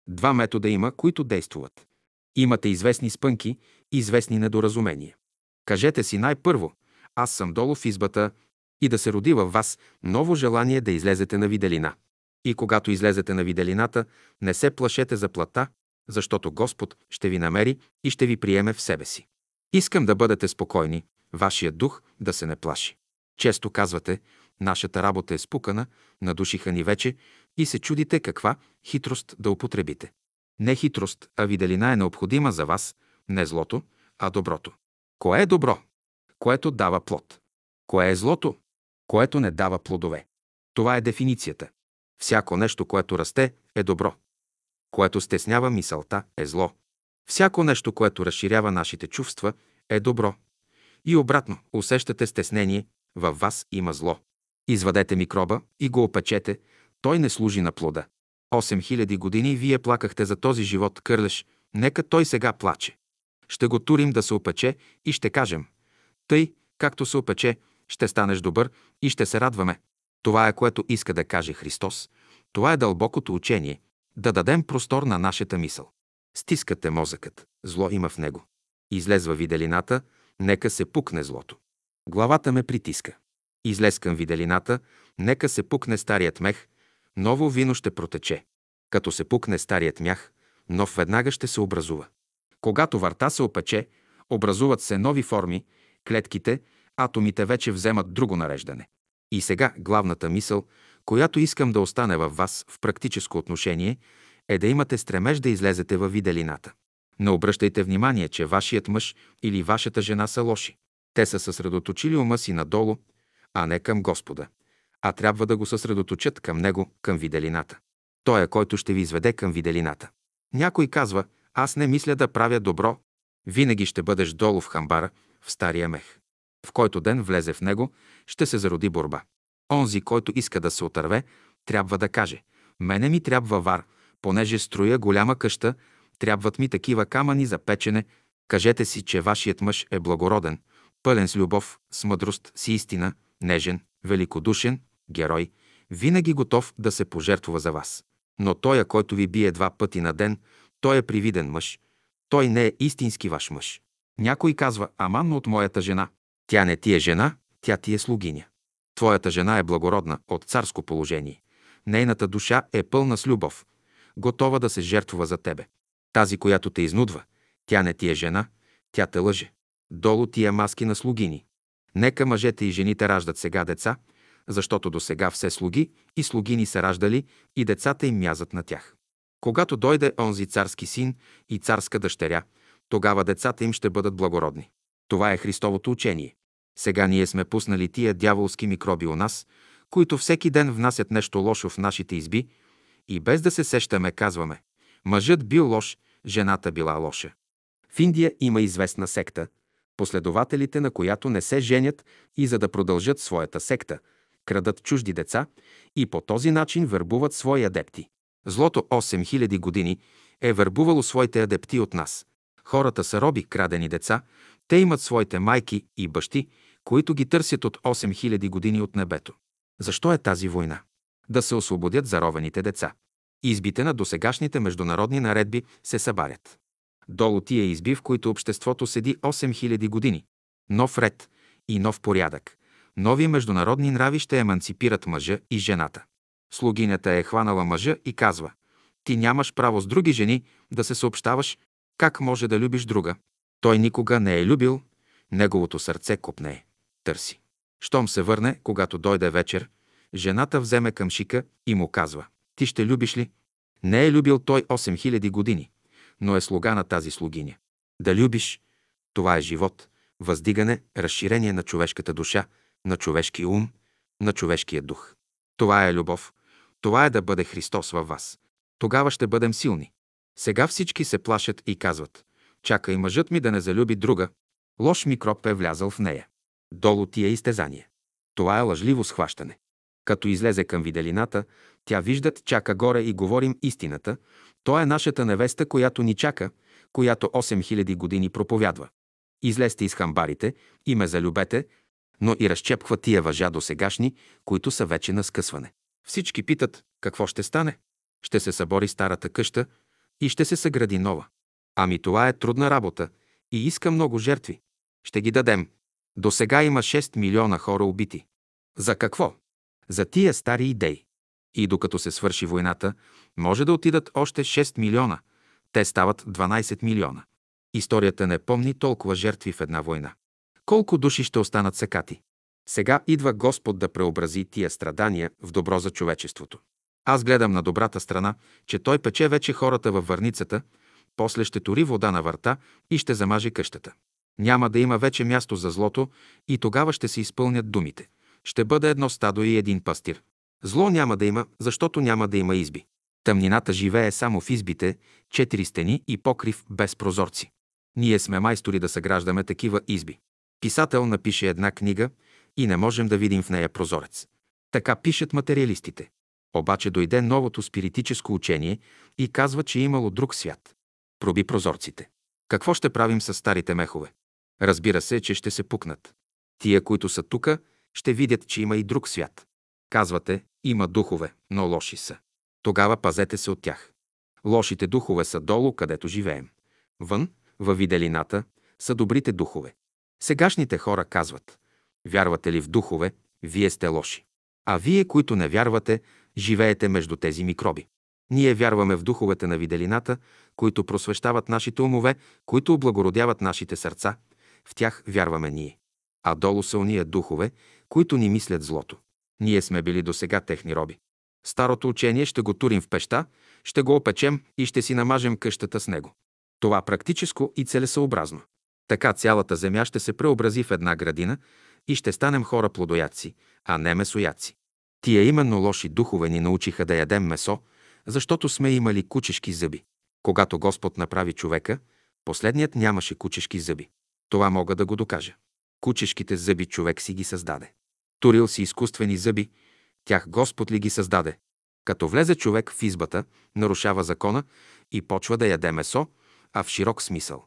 Два метода има, които действуват. Имате известни спънки известни недоразумения. Кажете си най-първо, аз съм долу в избата и да се роди във вас ново желание да излезете на виделина. И когато излезете на виделината, не се плашете за плата, защото Господ ще ви намери и ще ви приеме в себе си. Искам да бъдете спокойни, вашия дух да се не плаши. Често казвате, нашата работа е спукана, надушиха ни вече и се чудите каква хитрост да употребите. Не хитрост, а виделина е необходима за вас, не злото, а доброто. Кое е добро? Което дава плод. Кое е злото? Което не дава плодове. Това е дефиницията. Всяко нещо, което расте, е добро. Което стеснява мисълта, е зло. Всяко нещо, което разширява нашите чувства, е добро. И обратно, усещате стеснение, във вас има зло. Извадете микроба и го опечете, той не служи на плода. 8000 години вие плакахте за този живот кърлеш, нека той сега плаче. Ще го турим да се опече и ще кажем, тъй, както се опече, ще станеш добър и ще се радваме. Това е което иска да каже Христос. Това е дълбокото учение, да дадем простор на нашата мисъл. Стискате мозъкът, зло има в него. Излезва виделината, нека се пукне злото. Главата ме притиска. Излез към виделината, нека се пукне старият мех, ново вино ще протече. Като се пукне старият мях, нов веднага ще се образува. Когато варта се опече, Образуват се нови форми, клетките, атомите вече вземат друго нареждане. И сега главната мисъл, която искам да остане във вас в практическо отношение, е да имате стремеж да излезете във виделината. Не обръщайте внимание, че вашият мъж или вашата жена са лоши. Те са съсредоточили ума си надолу, а не към Господа, а трябва да го съсредоточат към Него, към виделината. Той е който ще ви изведе към виделината. Някой казва, аз не мисля да правя добро. Винаги ще бъдеш долу в хамбара, в стария мех. В който ден влезе в него, ще се зароди борба. Онзи, който иска да се отърве, трябва да каже «Мене ми трябва вар, понеже строя голяма къща, трябват ми такива камъни за печене. Кажете си, че вашият мъж е благороден, пълен с любов, с мъдрост, с истина, нежен, великодушен, герой, винаги готов да се пожертвува за вас. Но той, който ви бие два пъти на ден, той е привиден мъж. Той не е истински ваш мъж. Някой казва, аман от моята жена. Тя не ти е жена, тя ти е слугиня. Твоята жена е благородна, от царско положение. Нейната душа е пълна с любов, готова да се жертвува за тебе. Тази, която те изнудва, тя не ти е жена, тя те лъже. Долу тия маски на слугини. Нека мъжете и жените раждат сега деца, защото до сега все слуги и слугини са раждали и децата им мязат на тях. Когато дойде онзи царски син и царска дъщеря, тогава децата им ще бъдат благородни. Това е Христовото учение. Сега ние сме пуснали тия дяволски микроби у нас, които всеки ден внасят нещо лошо в нашите изби и без да се сещаме казваме «Мъжът бил лош, жената била лоша». В Индия има известна секта, последователите на която не се женят и за да продължат своята секта, крадат чужди деца и по този начин вербуват свои адепти. Злото 8000 години е вербувало своите адепти от нас. Хората са роби, крадени деца, те имат своите майки и бащи, които ги търсят от 8000 години от небето. Защо е тази война? Да се освободят заровените деца. Избите на досегашните международни наредби се събарят. Долу тия изби, в които обществото седи 8000 години. Нов ред и нов порядък. Нови международни нрави ще еманципират мъжа и жената. Слугинята е хванала мъжа и казва «Ти нямаш право с други жени да се съобщаваш, как може да любиш друга». Той никога не е любил, неговото сърце копнее, търси. Щом се върне, когато дойде вечер, жената вземе към шика и му казва «Ти ще любиш ли?» Не е любил той 8000 години, но е слуга на тази слугиня. Да любиш, това е живот, въздигане, разширение на човешката душа, на човешкия ум, на човешкия дух. Това е любов. Това е да бъде Христос във вас. Тогава ще бъдем силни. Сега всички се плашат и казват «Чакай мъжът ми да не залюби друга». Лош микроб е влязъл в нея. Долу тия изтезания. Това е лъжливо схващане. Като излезе към виделината, тя виждат, чака горе и говорим истината. То е нашата невеста, която ни чака, която 8000 години проповядва. Излезте из хамбарите и ме залюбете, но и разчепква тия въжа до сегашни, които са вече на скъсване. Всички питат, какво ще стане? Ще се събори старата къща и ще се съгради нова. Ами това е трудна работа и иска много жертви. Ще ги дадем. До сега има 6 милиона хора убити. За какво? За тия стари идеи. И докато се свърши войната, може да отидат още 6 милиона. Те стават 12 милиона. Историята не помни толкова жертви в една война. Колко души ще останат секати? Сега идва Господ да преобрази тия страдания в добро за човечеството. Аз гледам на добрата страна, че той пече вече хората във върницата, после ще тури вода на върта и ще замаже къщата. Няма да има вече място за злото и тогава ще се изпълнят думите. Ще бъде едно стадо и един пастир. Зло няма да има, защото няма да има изби. Тъмнината живее само в избите, четири стени и покрив без прозорци. Ние сме майстори да съграждаме такива изби. Писател напише една книга и не можем да видим в нея прозорец. Така пишат материалистите. Обаче дойде новото спиритическо учение и казва, че имало друг свят. Проби прозорците. Какво ще правим с старите мехове? Разбира се, че ще се пукнат. Тия, които са тука, ще видят, че има и друг свят. Казвате, има духове, но лоши са. Тогава пазете се от тях. Лошите духове са долу, където живеем. Вън, във виделината, са добрите духове. Сегашните хора казват, вярвате ли в духове, вие сте лоши. А вие, които не вярвате, живеете между тези микроби. Ние вярваме в духовете на виделината, които просвещават нашите умове, които облагородяват нашите сърца. В тях вярваме ние. А долу са уния духове, които ни мислят злото. Ние сме били до сега техни роби. Старото учение ще го турим в пеща, ще го опечем и ще си намажем къщата с него. Това практическо и целесъобразно. Така цялата земя ще се преобрази в една градина и ще станем хора плодоядци, а не месоядци. Тия именно лоши духове ни научиха да ядем месо, защото сме имали кучешки зъби. Когато Господ направи човека, последният нямаше кучешки зъби. Това мога да го докажа. Кучешките зъби човек си ги създаде. Турил си изкуствени зъби, тях Господ ли ги създаде? Като влезе човек в избата, нарушава закона и почва да яде месо, а в широк смисъл.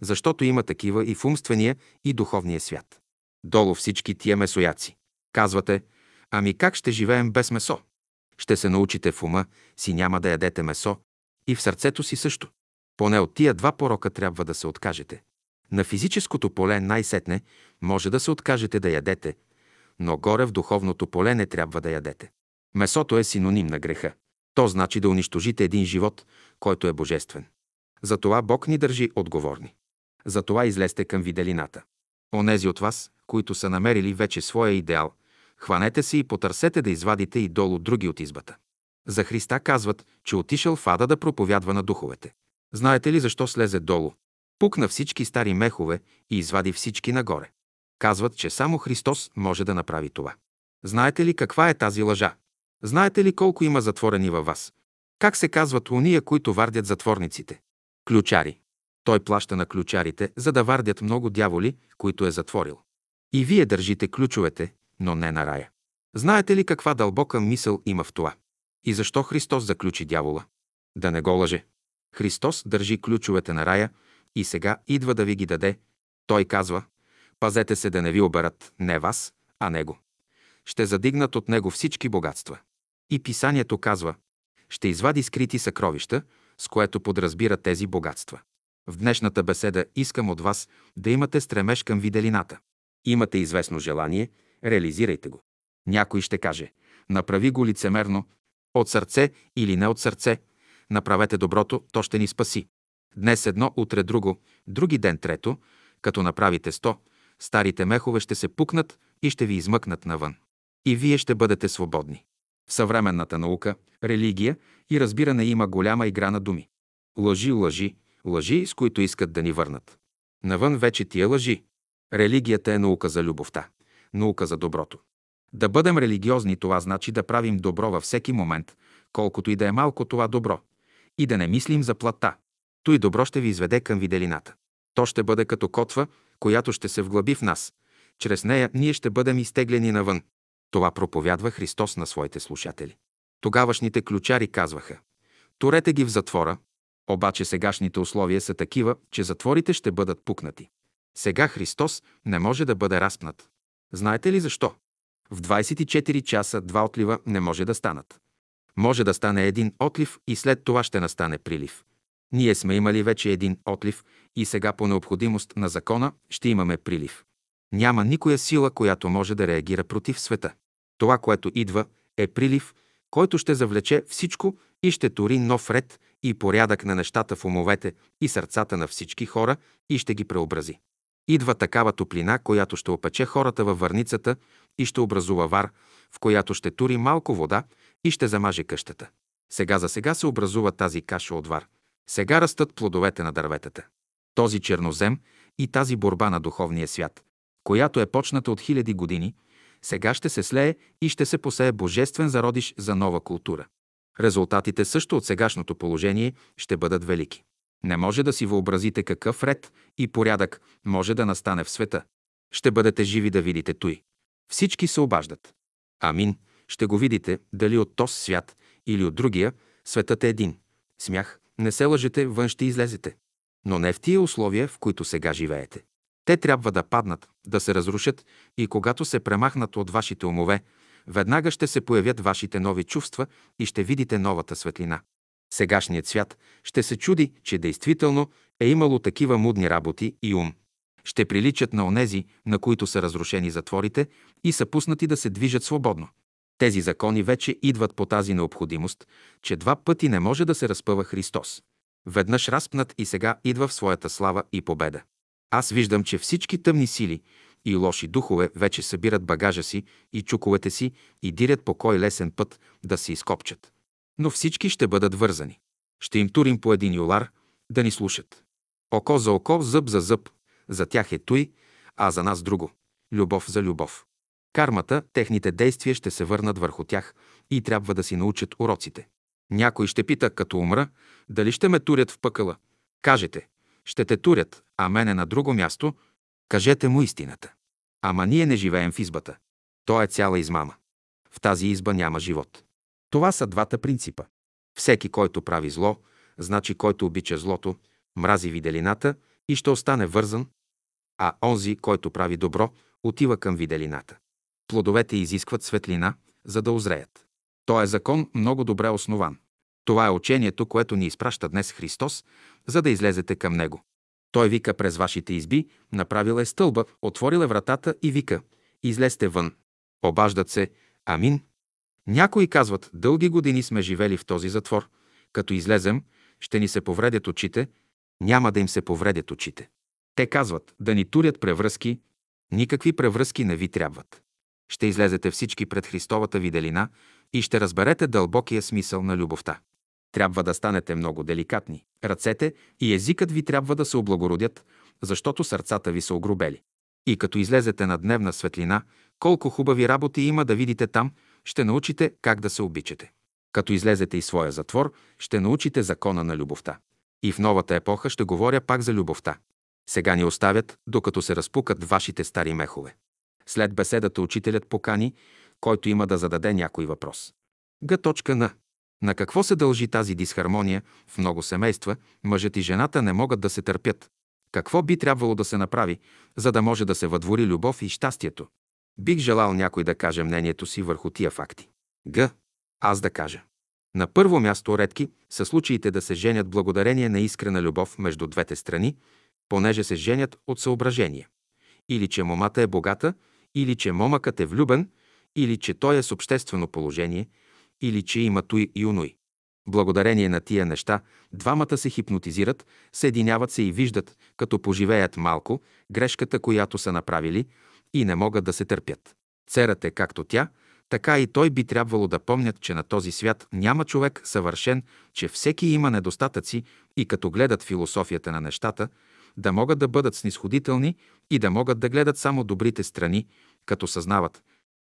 Защото има такива и в умствения, и духовния свят. Долу всички тия месояци. Казвате, ами как ще живеем без месо? Ще се научите в ума си няма да ядете месо и в сърцето си също. Поне от тия два порока трябва да се откажете. На физическото поле най-сетне може да се откажете да ядете, но горе в духовното поле не трябва да ядете. Месото е синоним на греха. То значи да унищожите един живот, който е божествен. Затова Бог ни държи отговорни. Затова излезте към виделината. Онези от вас, които са намерили вече своя идеал, хванете се и потърсете да извадите и долу други от избата. За Христа казват, че отишъл в ада да проповядва на духовете. Знаете ли защо слезе долу? Пукна всички стари мехове и извади всички нагоре. Казват, че само Христос може да направи това. Знаете ли каква е тази лъжа? Знаете ли колко има затворени във вас? Как се казват уния, които вардят затворниците? Ключари. Той плаща на ключарите, за да вардят много дяволи, които е затворил. И вие държите ключовете, но не на рая. Знаете ли каква дълбока мисъл има в това? И защо Христос заключи дявола? Да не го лъже. Христос държи ключовете на рая и сега идва да ви ги даде. Той казва, пазете се да не ви оберат не вас, а Него. Ще задигнат от Него всички богатства. И писанието казва, ще извади скрити съкровища, с което подразбира тези богатства. В днешната беседа искам от вас да имате стремеж към виделината. Имате известно желание, реализирайте го. Някой ще каже, направи го лицемерно, от сърце или не от сърце, направете доброто, то ще ни спаси. Днес едно, утре друго, други ден трето, като направите сто, старите мехове ще се пукнат и ще ви измъкнат навън. И вие ще бъдете свободни. В съвременната наука, религия и разбиране има голяма игра на думи. Лъжи, лъжи, лъжи, с които искат да ни върнат. Навън вече тия лъжи. Религията е наука за любовта, наука за доброто. Да бъдем религиозни, това значи да правим добро във всеки момент, колкото и да е малко това добро, и да не мислим за плата. Той добро ще ви изведе към виделината. То ще бъде като котва, която ще се вглъби в нас. Чрез нея ние ще бъдем изтеглени навън. Това проповядва Христос на своите слушатели. Тогавашните ключари казваха Турете ги в затвора, обаче сегашните условия са такива, че затворите ще бъдат пукнати. Сега Христос не може да бъде разпнат. Знаете ли защо? В 24 часа два отлива не може да станат. Може да стане един отлив и след това ще настане прилив. Ние сме имали вече един отлив и сега по необходимост на закона ще имаме прилив. Няма никоя сила, която може да реагира против света. Това, което идва, е прилив, който ще завлече всичко и ще тори нов ред и порядък на нещата в умовете и сърцата на всички хора и ще ги преобрази. Идва такава топлина, която ще опече хората във върницата и ще образува вар, в която ще тури малко вода и ще замаже къщата. Сега за сега се образува тази каша от вар. Сега растат плодовете на дърветата. Този чернозем и тази борба на духовния свят, която е почната от хиляди години, сега ще се слее и ще се посее божествен зародиш за нова култура. Резултатите също от сегашното положение ще бъдат велики. Не може да си въобразите какъв ред и порядък може да настане в света. Ще бъдете живи да видите той. Всички се обаждат. Амин. Ще го видите, дали от този свят или от другия, светът е един. Смях, не се лъжете, вън ще излезете. Но не в тия условия, в които сега живеете. Те трябва да паднат, да се разрушат и когато се премахнат от вашите умове, веднага ще се появят вашите нови чувства и ще видите новата светлина. Сегашният свят ще се чуди, че действително е имало такива мудни работи и ум. Ще приличат на онези, на които са разрушени затворите и са пуснати да се движат свободно. Тези закони вече идват по тази необходимост, че два пъти не може да се разпъва Христос. Веднъж разпнат и сега идва в своята слава и победа. Аз виждам, че всички тъмни сили и лоши духове вече събират багажа си и чуковете си и дирят по кой лесен път да се изкопчат. Но всички ще бъдат вързани. Ще им турим по един юлар да ни слушат. Око за око, зъб за зъб. За тях е той, а за нас друго. Любов за любов. Кармата, техните действия ще се върнат върху тях и трябва да си научат уроците. Някой ще пита, като умра, дали ще ме турят в пъкъла. Кажете, ще те турят, а мене на друго място, кажете му истината. Ама ние не живеем в избата. То е цяла измама. В тази изба няма живот. Това са двата принципа. Всеки, който прави зло, значи който обича злото, мрази виделината и ще остане вързан, а онзи, който прави добро, отива към виделината. Плодовете изискват светлина, за да озреят. То е закон много добре основан. Това е учението, което ни изпраща днес Христос, за да излезете към Него. Той вика през вашите изби, направил е стълба, отворил е вратата и вика «Излезте вън». Обаждат се «Амин». Някои казват «Дълги години сме живели в този затвор. Като излезем, ще ни се повредят очите». Няма да им се повредят очите. Те казват да ни турят превръзки. Никакви превръзки не ви трябват. Ще излезете всички пред Христовата виделина и ще разберете дълбокия смисъл на любовта. Трябва да станете много деликатни. Ръцете и езикът ви трябва да се облагородят, защото сърцата ви са огробели. И като излезете на дневна светлина, колко хубави работи има да видите там, ще научите как да се обичате. Като излезете из своя затвор, ще научите закона на любовта. И в новата епоха ще говоря пак за любовта. Сега ни оставят, докато се разпукат вашите стари мехове. След беседата учителят покани, който има да зададе някой въпрос. Г. На. На какво се дължи тази дисхармония в много семейства? Мъжът и жената не могат да се търпят. Какво би трябвало да се направи, за да може да се въдвори любов и щастието? Бих желал някой да каже мнението си върху тия факти. Г. Аз да кажа. На първо място редки са случаите да се женят благодарение на искрена любов между двете страни, понеже се женят от съображение. Или че момата е богата, или че момъкът е влюбен, или че той е с обществено положение, или че има той и уной. Благодарение на тия неща, двамата се хипнотизират, съединяват се и виждат, като поживеят малко, грешката, която са направили, и не могат да се търпят. Церът е както тя, така и той би трябвало да помнят, че на този свят няма човек съвършен, че всеки има недостатъци и като гледат философията на нещата, да могат да бъдат снисходителни и да могат да гледат само добрите страни, като съзнават,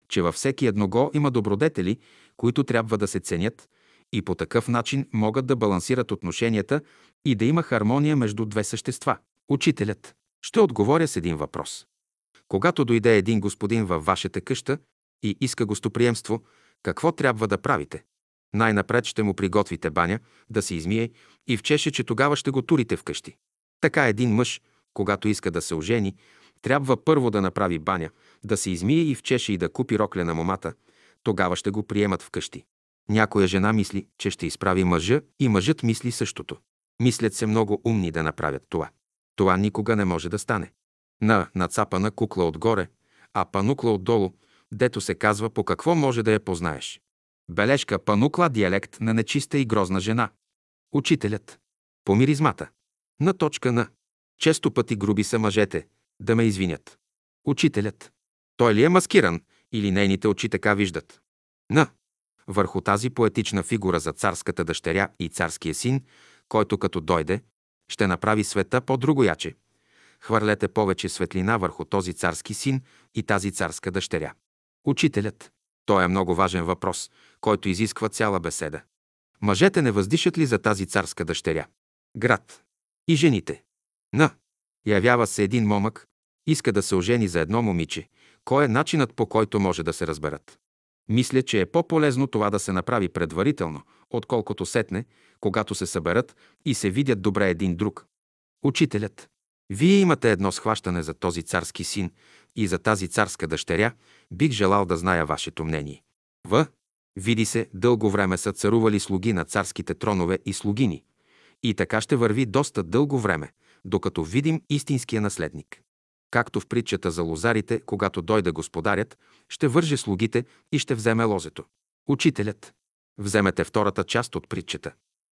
че във всеки едного има добродетели, които трябва да се ценят и по такъв начин могат да балансират отношенията и да има хармония между две същества. Учителят. Ще отговоря с един въпрос. Когато дойде един господин във вашата къща и иска гостоприемство, какво трябва да правите? Най-напред ще му приготвите баня, да се измие и вчеше, че тогава ще го турите вкъщи. Така един мъж, когато иска да се ожени, трябва първо да направи баня, да се измие и вчеше и да купи рокля на момата, тогава ще го приемат вкъщи. Някоя жена мисли, че ще изправи мъжа и мъжът мисли същото. Мислят се много умни да направят това. Това никога не може да стане. На нацапана кукла отгоре, а панукла отдолу, дето се казва по какво може да я познаеш. Бележка панукла диалект на нечиста и грозна жена. Учителят. По миризмата. На точка на. Често пъти груби са мъжете, да ме извинят. Учителят. Той ли е маскиран или нейните очи така виждат? На. Върху тази поетична фигура за царската дъщеря и царския син, който като дойде, ще направи света по-другояче. Хвърлете повече светлина върху този царски син и тази царска дъщеря. Учителят. Той е много важен въпрос, който изисква цяла беседа. Мъжете не въздишат ли за тази царска дъщеря? Град. И жените. На. Явява се един момък, иска да се ожени за едно момиче. Кой е начинът по който може да се разберат? Мисля, че е по-полезно това да се направи предварително, отколкото сетне, когато се съберат и се видят добре един друг. Учителят. Вие имате едно схващане за този царски син и за тази царска дъщеря. Бих желал да зная вашето мнение. В. Види се, дълго време са царували слуги на царските тронове и слугини. И така ще върви доста дълго време, докато видим истинския наследник. Както в притчата за лозарите, когато дойде господарят, ще върже слугите и ще вземе лозето. Учителят. Вземете втората част от притчата.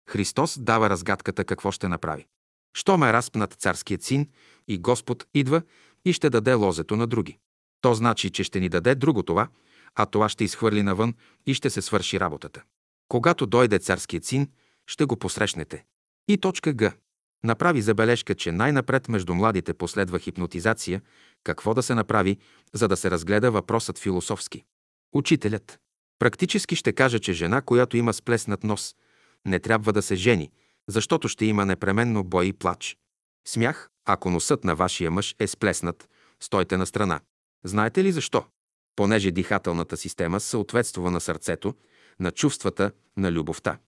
Христос дава разгадката какво ще направи. Щом е разпнат царският син и Господ идва и ще даде лозето на други. То значи, че ще ни даде друго това, а това ще изхвърли навън и ще се свърши работата. Когато дойде царският син, ще го посрещнете. И точка Г. Направи забележка, че най-напред между младите последва хипнотизация, какво да се направи, за да се разгледа въпросът философски. Учителят. Практически ще кажа, че жена, която има сплеснат нос, не трябва да се жени, защото ще има непременно бой и плач. Смях, ако носът на вашия мъж е сплеснат, стойте на страна. Знаете ли защо? Понеже дихателната система съответства на сърцето, на чувствата, на любовта.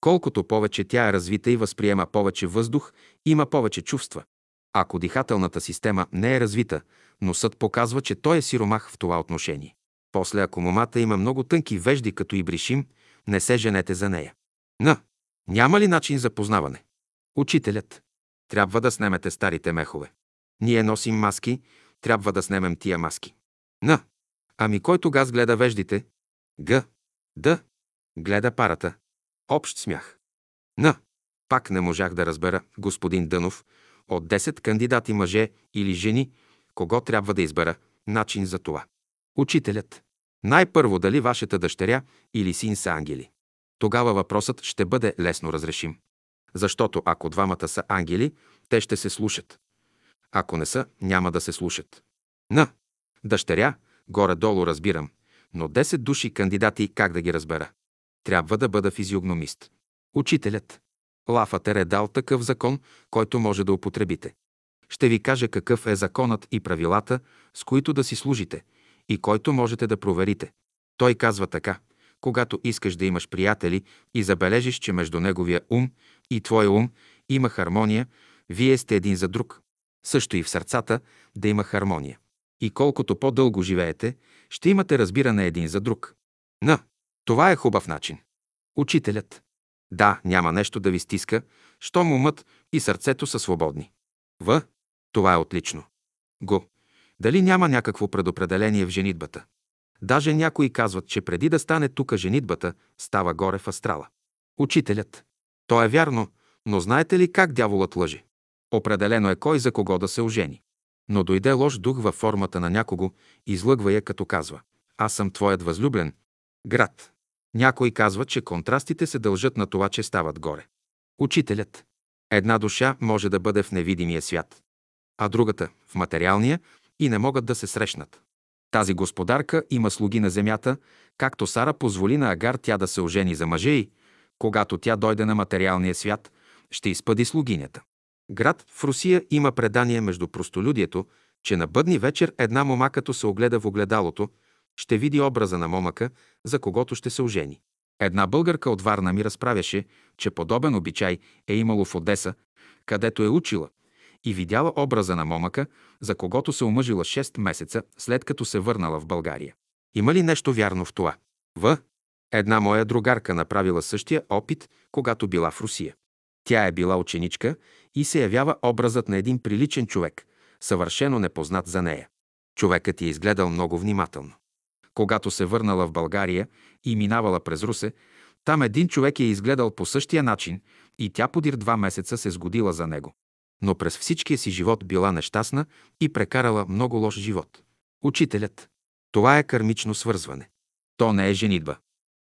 Колкото повече тя е развита и възприема повече въздух, има повече чувства. Ако дихателната система не е развита, носът показва, че той е сиромах в това отношение. После, ако момата има много тънки вежди, като и бришим, не се женете за нея. На. Няма ли начин за познаване? Учителят. Трябва да снемете старите мехове. Ние носим маски, трябва да снемем тия маски. На. Ами кой тогас гледа веждите? Г. Д. Гледа парата. Общ смях. На. Пак не можах да разбера, господин Дънов, от 10 кандидати мъже или жени, кого трябва да избера, начин за това. Учителят. Най-първо дали вашата дъщеря или син са ангели. Тогава въпросът ще бъде лесно разрешим. Защото ако двамата са ангели, те ще се слушат. Ако не са, няма да се слушат. На. Дъщеря, горе-долу разбирам, но 10 души кандидати как да ги разбера? Трябва да бъда физиогномист. Учителят. Лафатер е дал такъв закон, който може да употребите. Ще ви кажа какъв е законът и правилата, с които да си служите и който можете да проверите. Той казва така. Когато искаш да имаш приятели и забележиш, че между неговия ум и твоя ум има хармония, вие сте един за друг. Също и в сърцата да има хармония. И колкото по-дълго живеете, ще имате разбиране един за друг. На, това е хубав начин. Учителят. Да, няма нещо да ви стиска, щом умът и сърцето са свободни. В. Това е отлично. Го. Дали няма някакво предопределение в женитбата? Даже някои казват, че преди да стане тука женитбата, става горе в астрала. Учителят. То е вярно, но знаете ли как дяволът лъже? Определено е кой за кого да се ожени. Но дойде лош дух във формата на някого, излъгва я като казва «Аз съм твоят възлюблен». Град. Някой казва, че контрастите се дължат на това, че стават горе. Учителят. Една душа може да бъде в невидимия свят, а другата – в материалния и не могат да се срещнат. Тази господарка има слуги на земята, както Сара позволи на Агар тя да се ожени за мъже и, когато тя дойде на материалния свят, ще изпъди слугинята. Град в Русия има предание между простолюдието, че на бъдни вечер една мома, като се огледа в огледалото, ще види образа на момъка, за когото ще се ожени. Една българка от Варна ми разправяше, че подобен обичай е имало в Одеса, където е учила, и видяла образа на момъка, за когото се омъжила 6 месеца, след като се върнала в България. Има ли нещо вярно в това? В. Една моя другарка направила същия опит, когато била в Русия. Тя е била ученичка и се явява образът на един приличен човек, съвършено непознат за нея. Човекът я изгледал много внимателно. Когато се върнала в България и минавала през Русе, там един човек я изгледал по същия начин и тя подир два месеца се сгодила за него но през всичкия си живот била нещастна и прекарала много лош живот. Учителят. Това е кармично свързване. То не е женитба.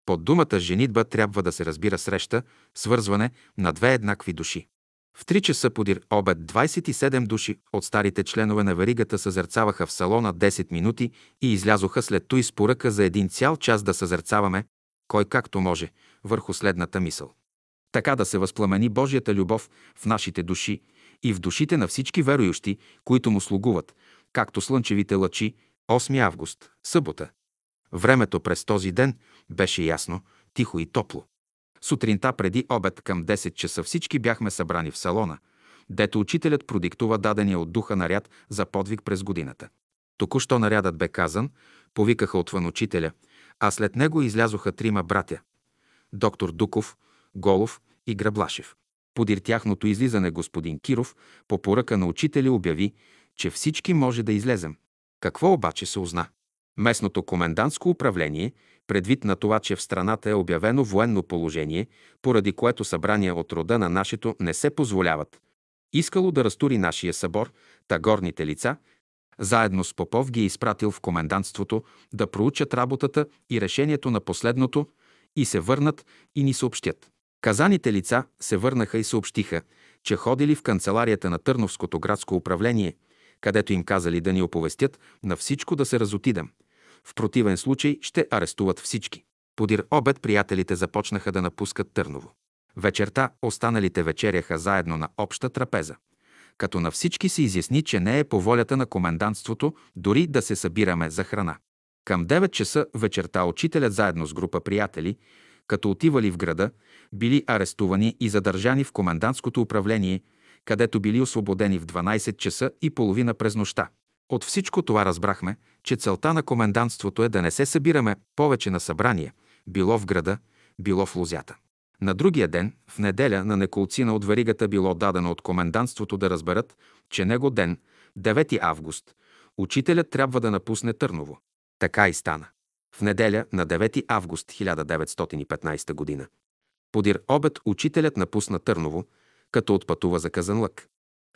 Под думата женитба трябва да се разбира среща, свързване на две еднакви души. В три часа подир обед 27 души от старите членове на веригата съзерцаваха в салона 10 минути и излязоха след той с поръка за един цял час да съзерцаваме, кой както може, върху следната мисъл. Така да се възпламени Божията любов в нашите души и в душите на всички верующи, които му слугуват, както слънчевите лъчи, 8 август, събота. Времето през този ден беше ясно, тихо и топло. Сутринта преди обед към 10 часа всички бяхме събрани в салона, дето учителят продиктува дадения от духа наряд за подвиг през годината. Току-що нарядът бе казан, повикаха отвън учителя, а след него излязоха трима братя – доктор Дуков, Голов и Граблашев. Подир тяхното излизане господин Киров по поръка на учителя обяви, че всички може да излезем. Какво обаче се узна? Местното комендантско управление, предвид на това, че в страната е обявено военно положение, поради което събрания от рода на нашето не се позволяват, искало да разтури нашия събор, та горните лица, заедно с Попов ги е изпратил в комендантството да проучат работата и решението на последното и се върнат и ни съобщят. Казаните лица се върнаха и съобщиха, че ходили в канцеларията на Търновското градско управление, където им казали да ни оповестят на всичко да се разотидем. В противен случай ще арестуват всички. Подир обед приятелите започнаха да напускат Търново. Вечерта останалите вечеряха заедно на обща трапеза. Като на всички се изясни, че не е по волята на комендантството дори да се събираме за храна. Към 9 часа вечерта учителят заедно с група приятели, като отивали в града, били арестувани и задържани в комендантското управление, където били освободени в 12 часа и половина през нощта. От всичко това разбрахме, че целта на комендантството е да не се събираме повече на събрание, било в града, било в лузята. На другия ден, в неделя, на неколцина от веригата било дадено от комендантството да разберат, че него ден, 9 август, учителят трябва да напусне Търново. Така и стана. В неделя, на 9 август 1915 г. Подир обед учителят напусна Търново, като отпътува за Казанлък.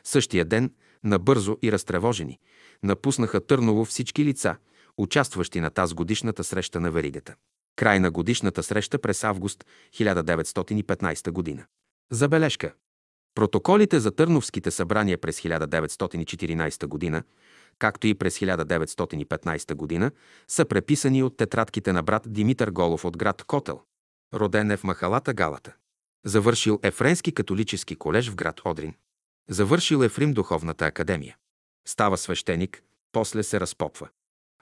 Същия ден, набързо и разтревожени, напуснаха Търново всички лица, участващи на тази годишната среща на веригата. Край на годишната среща през август 1915 година. Забележка. Протоколите за Търновските събрания през 1914 година, както и през 1915 година, са преписани от тетрадките на брат Димитър Голов от град Котел. Роден е в махалата Галата. Завършил Ефренски католически колеж в град Одрин. Завършил е в Рим духовната академия. Става свещеник, после се разпопва.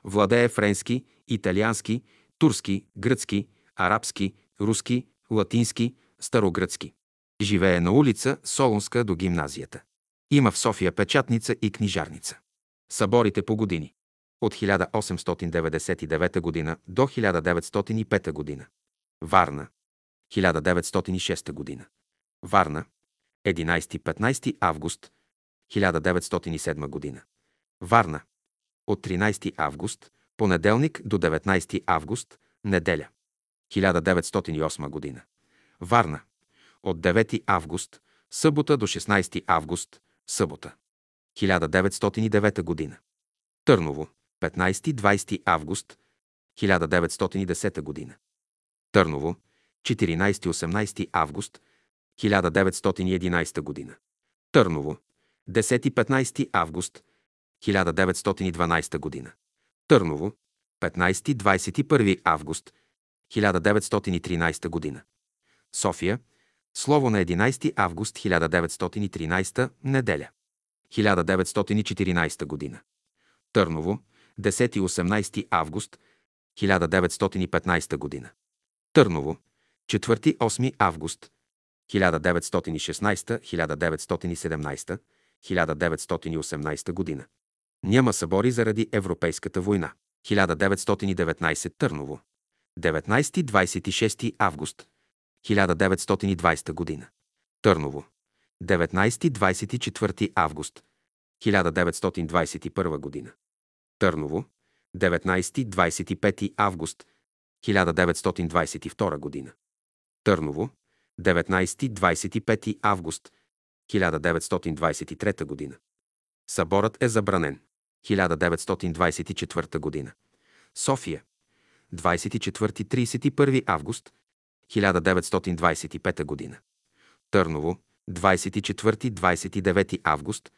Владее френски, италиански, турски, гръцки, арабски, руски, латински, старогръцки. Живее на улица Солунска до гимназията. Има в София печатница и книжарница. Съборите по години. От 1899 г. до 1905 г. Варна. 1906 г. Варна. 11-15 август 1907 г. Варна. От 13 август, понеделник до 19 август, неделя. 1908 г. Варна. От 9 август, събота до 16 август, събота. 1909 г. Търново. 15-20 август 1910 г. Търново. 14-18 август 1911 г. Търново. 10-15 август 1912 г. Търново. 15-21 август 1913 г. София. Слово на 11 август 1913 неделя. 1914 г. Търново. 10-18 август 1915 г. Търново. 4-8 август 1916-1917, 1918 година. Няма събори заради Европейската война. 1919 Търново. 19-26 август 1920 година. Търново. 19-24 август 1921 година. Търново. 19-25 август 1922 година. Търново. 19-25 август 1923 г. Съборът е забранен. 1924 г. София. 24-31 август 1925 г. Търново. 24-29 август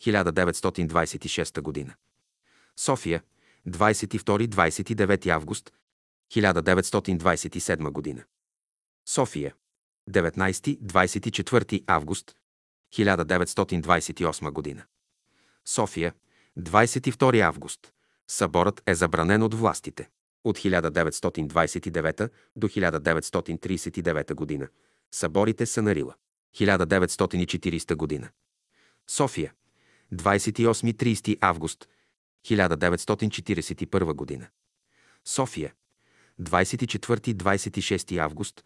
1926 г. София. 22-29 август 1927 г. София. 19-24 август 1928 г. София, 22 август. Съборът е забранен от властите. От 1929 до 1939 г. Съборите са на Рила. 1940 г. София, 28-30 август 1941 г. София, 24-26 август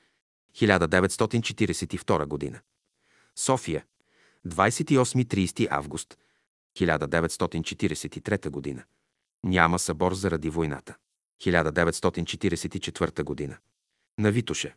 1942 г. София, 28-30 август 1943 година. Няма събор заради войната. 1944 година. На Витоше.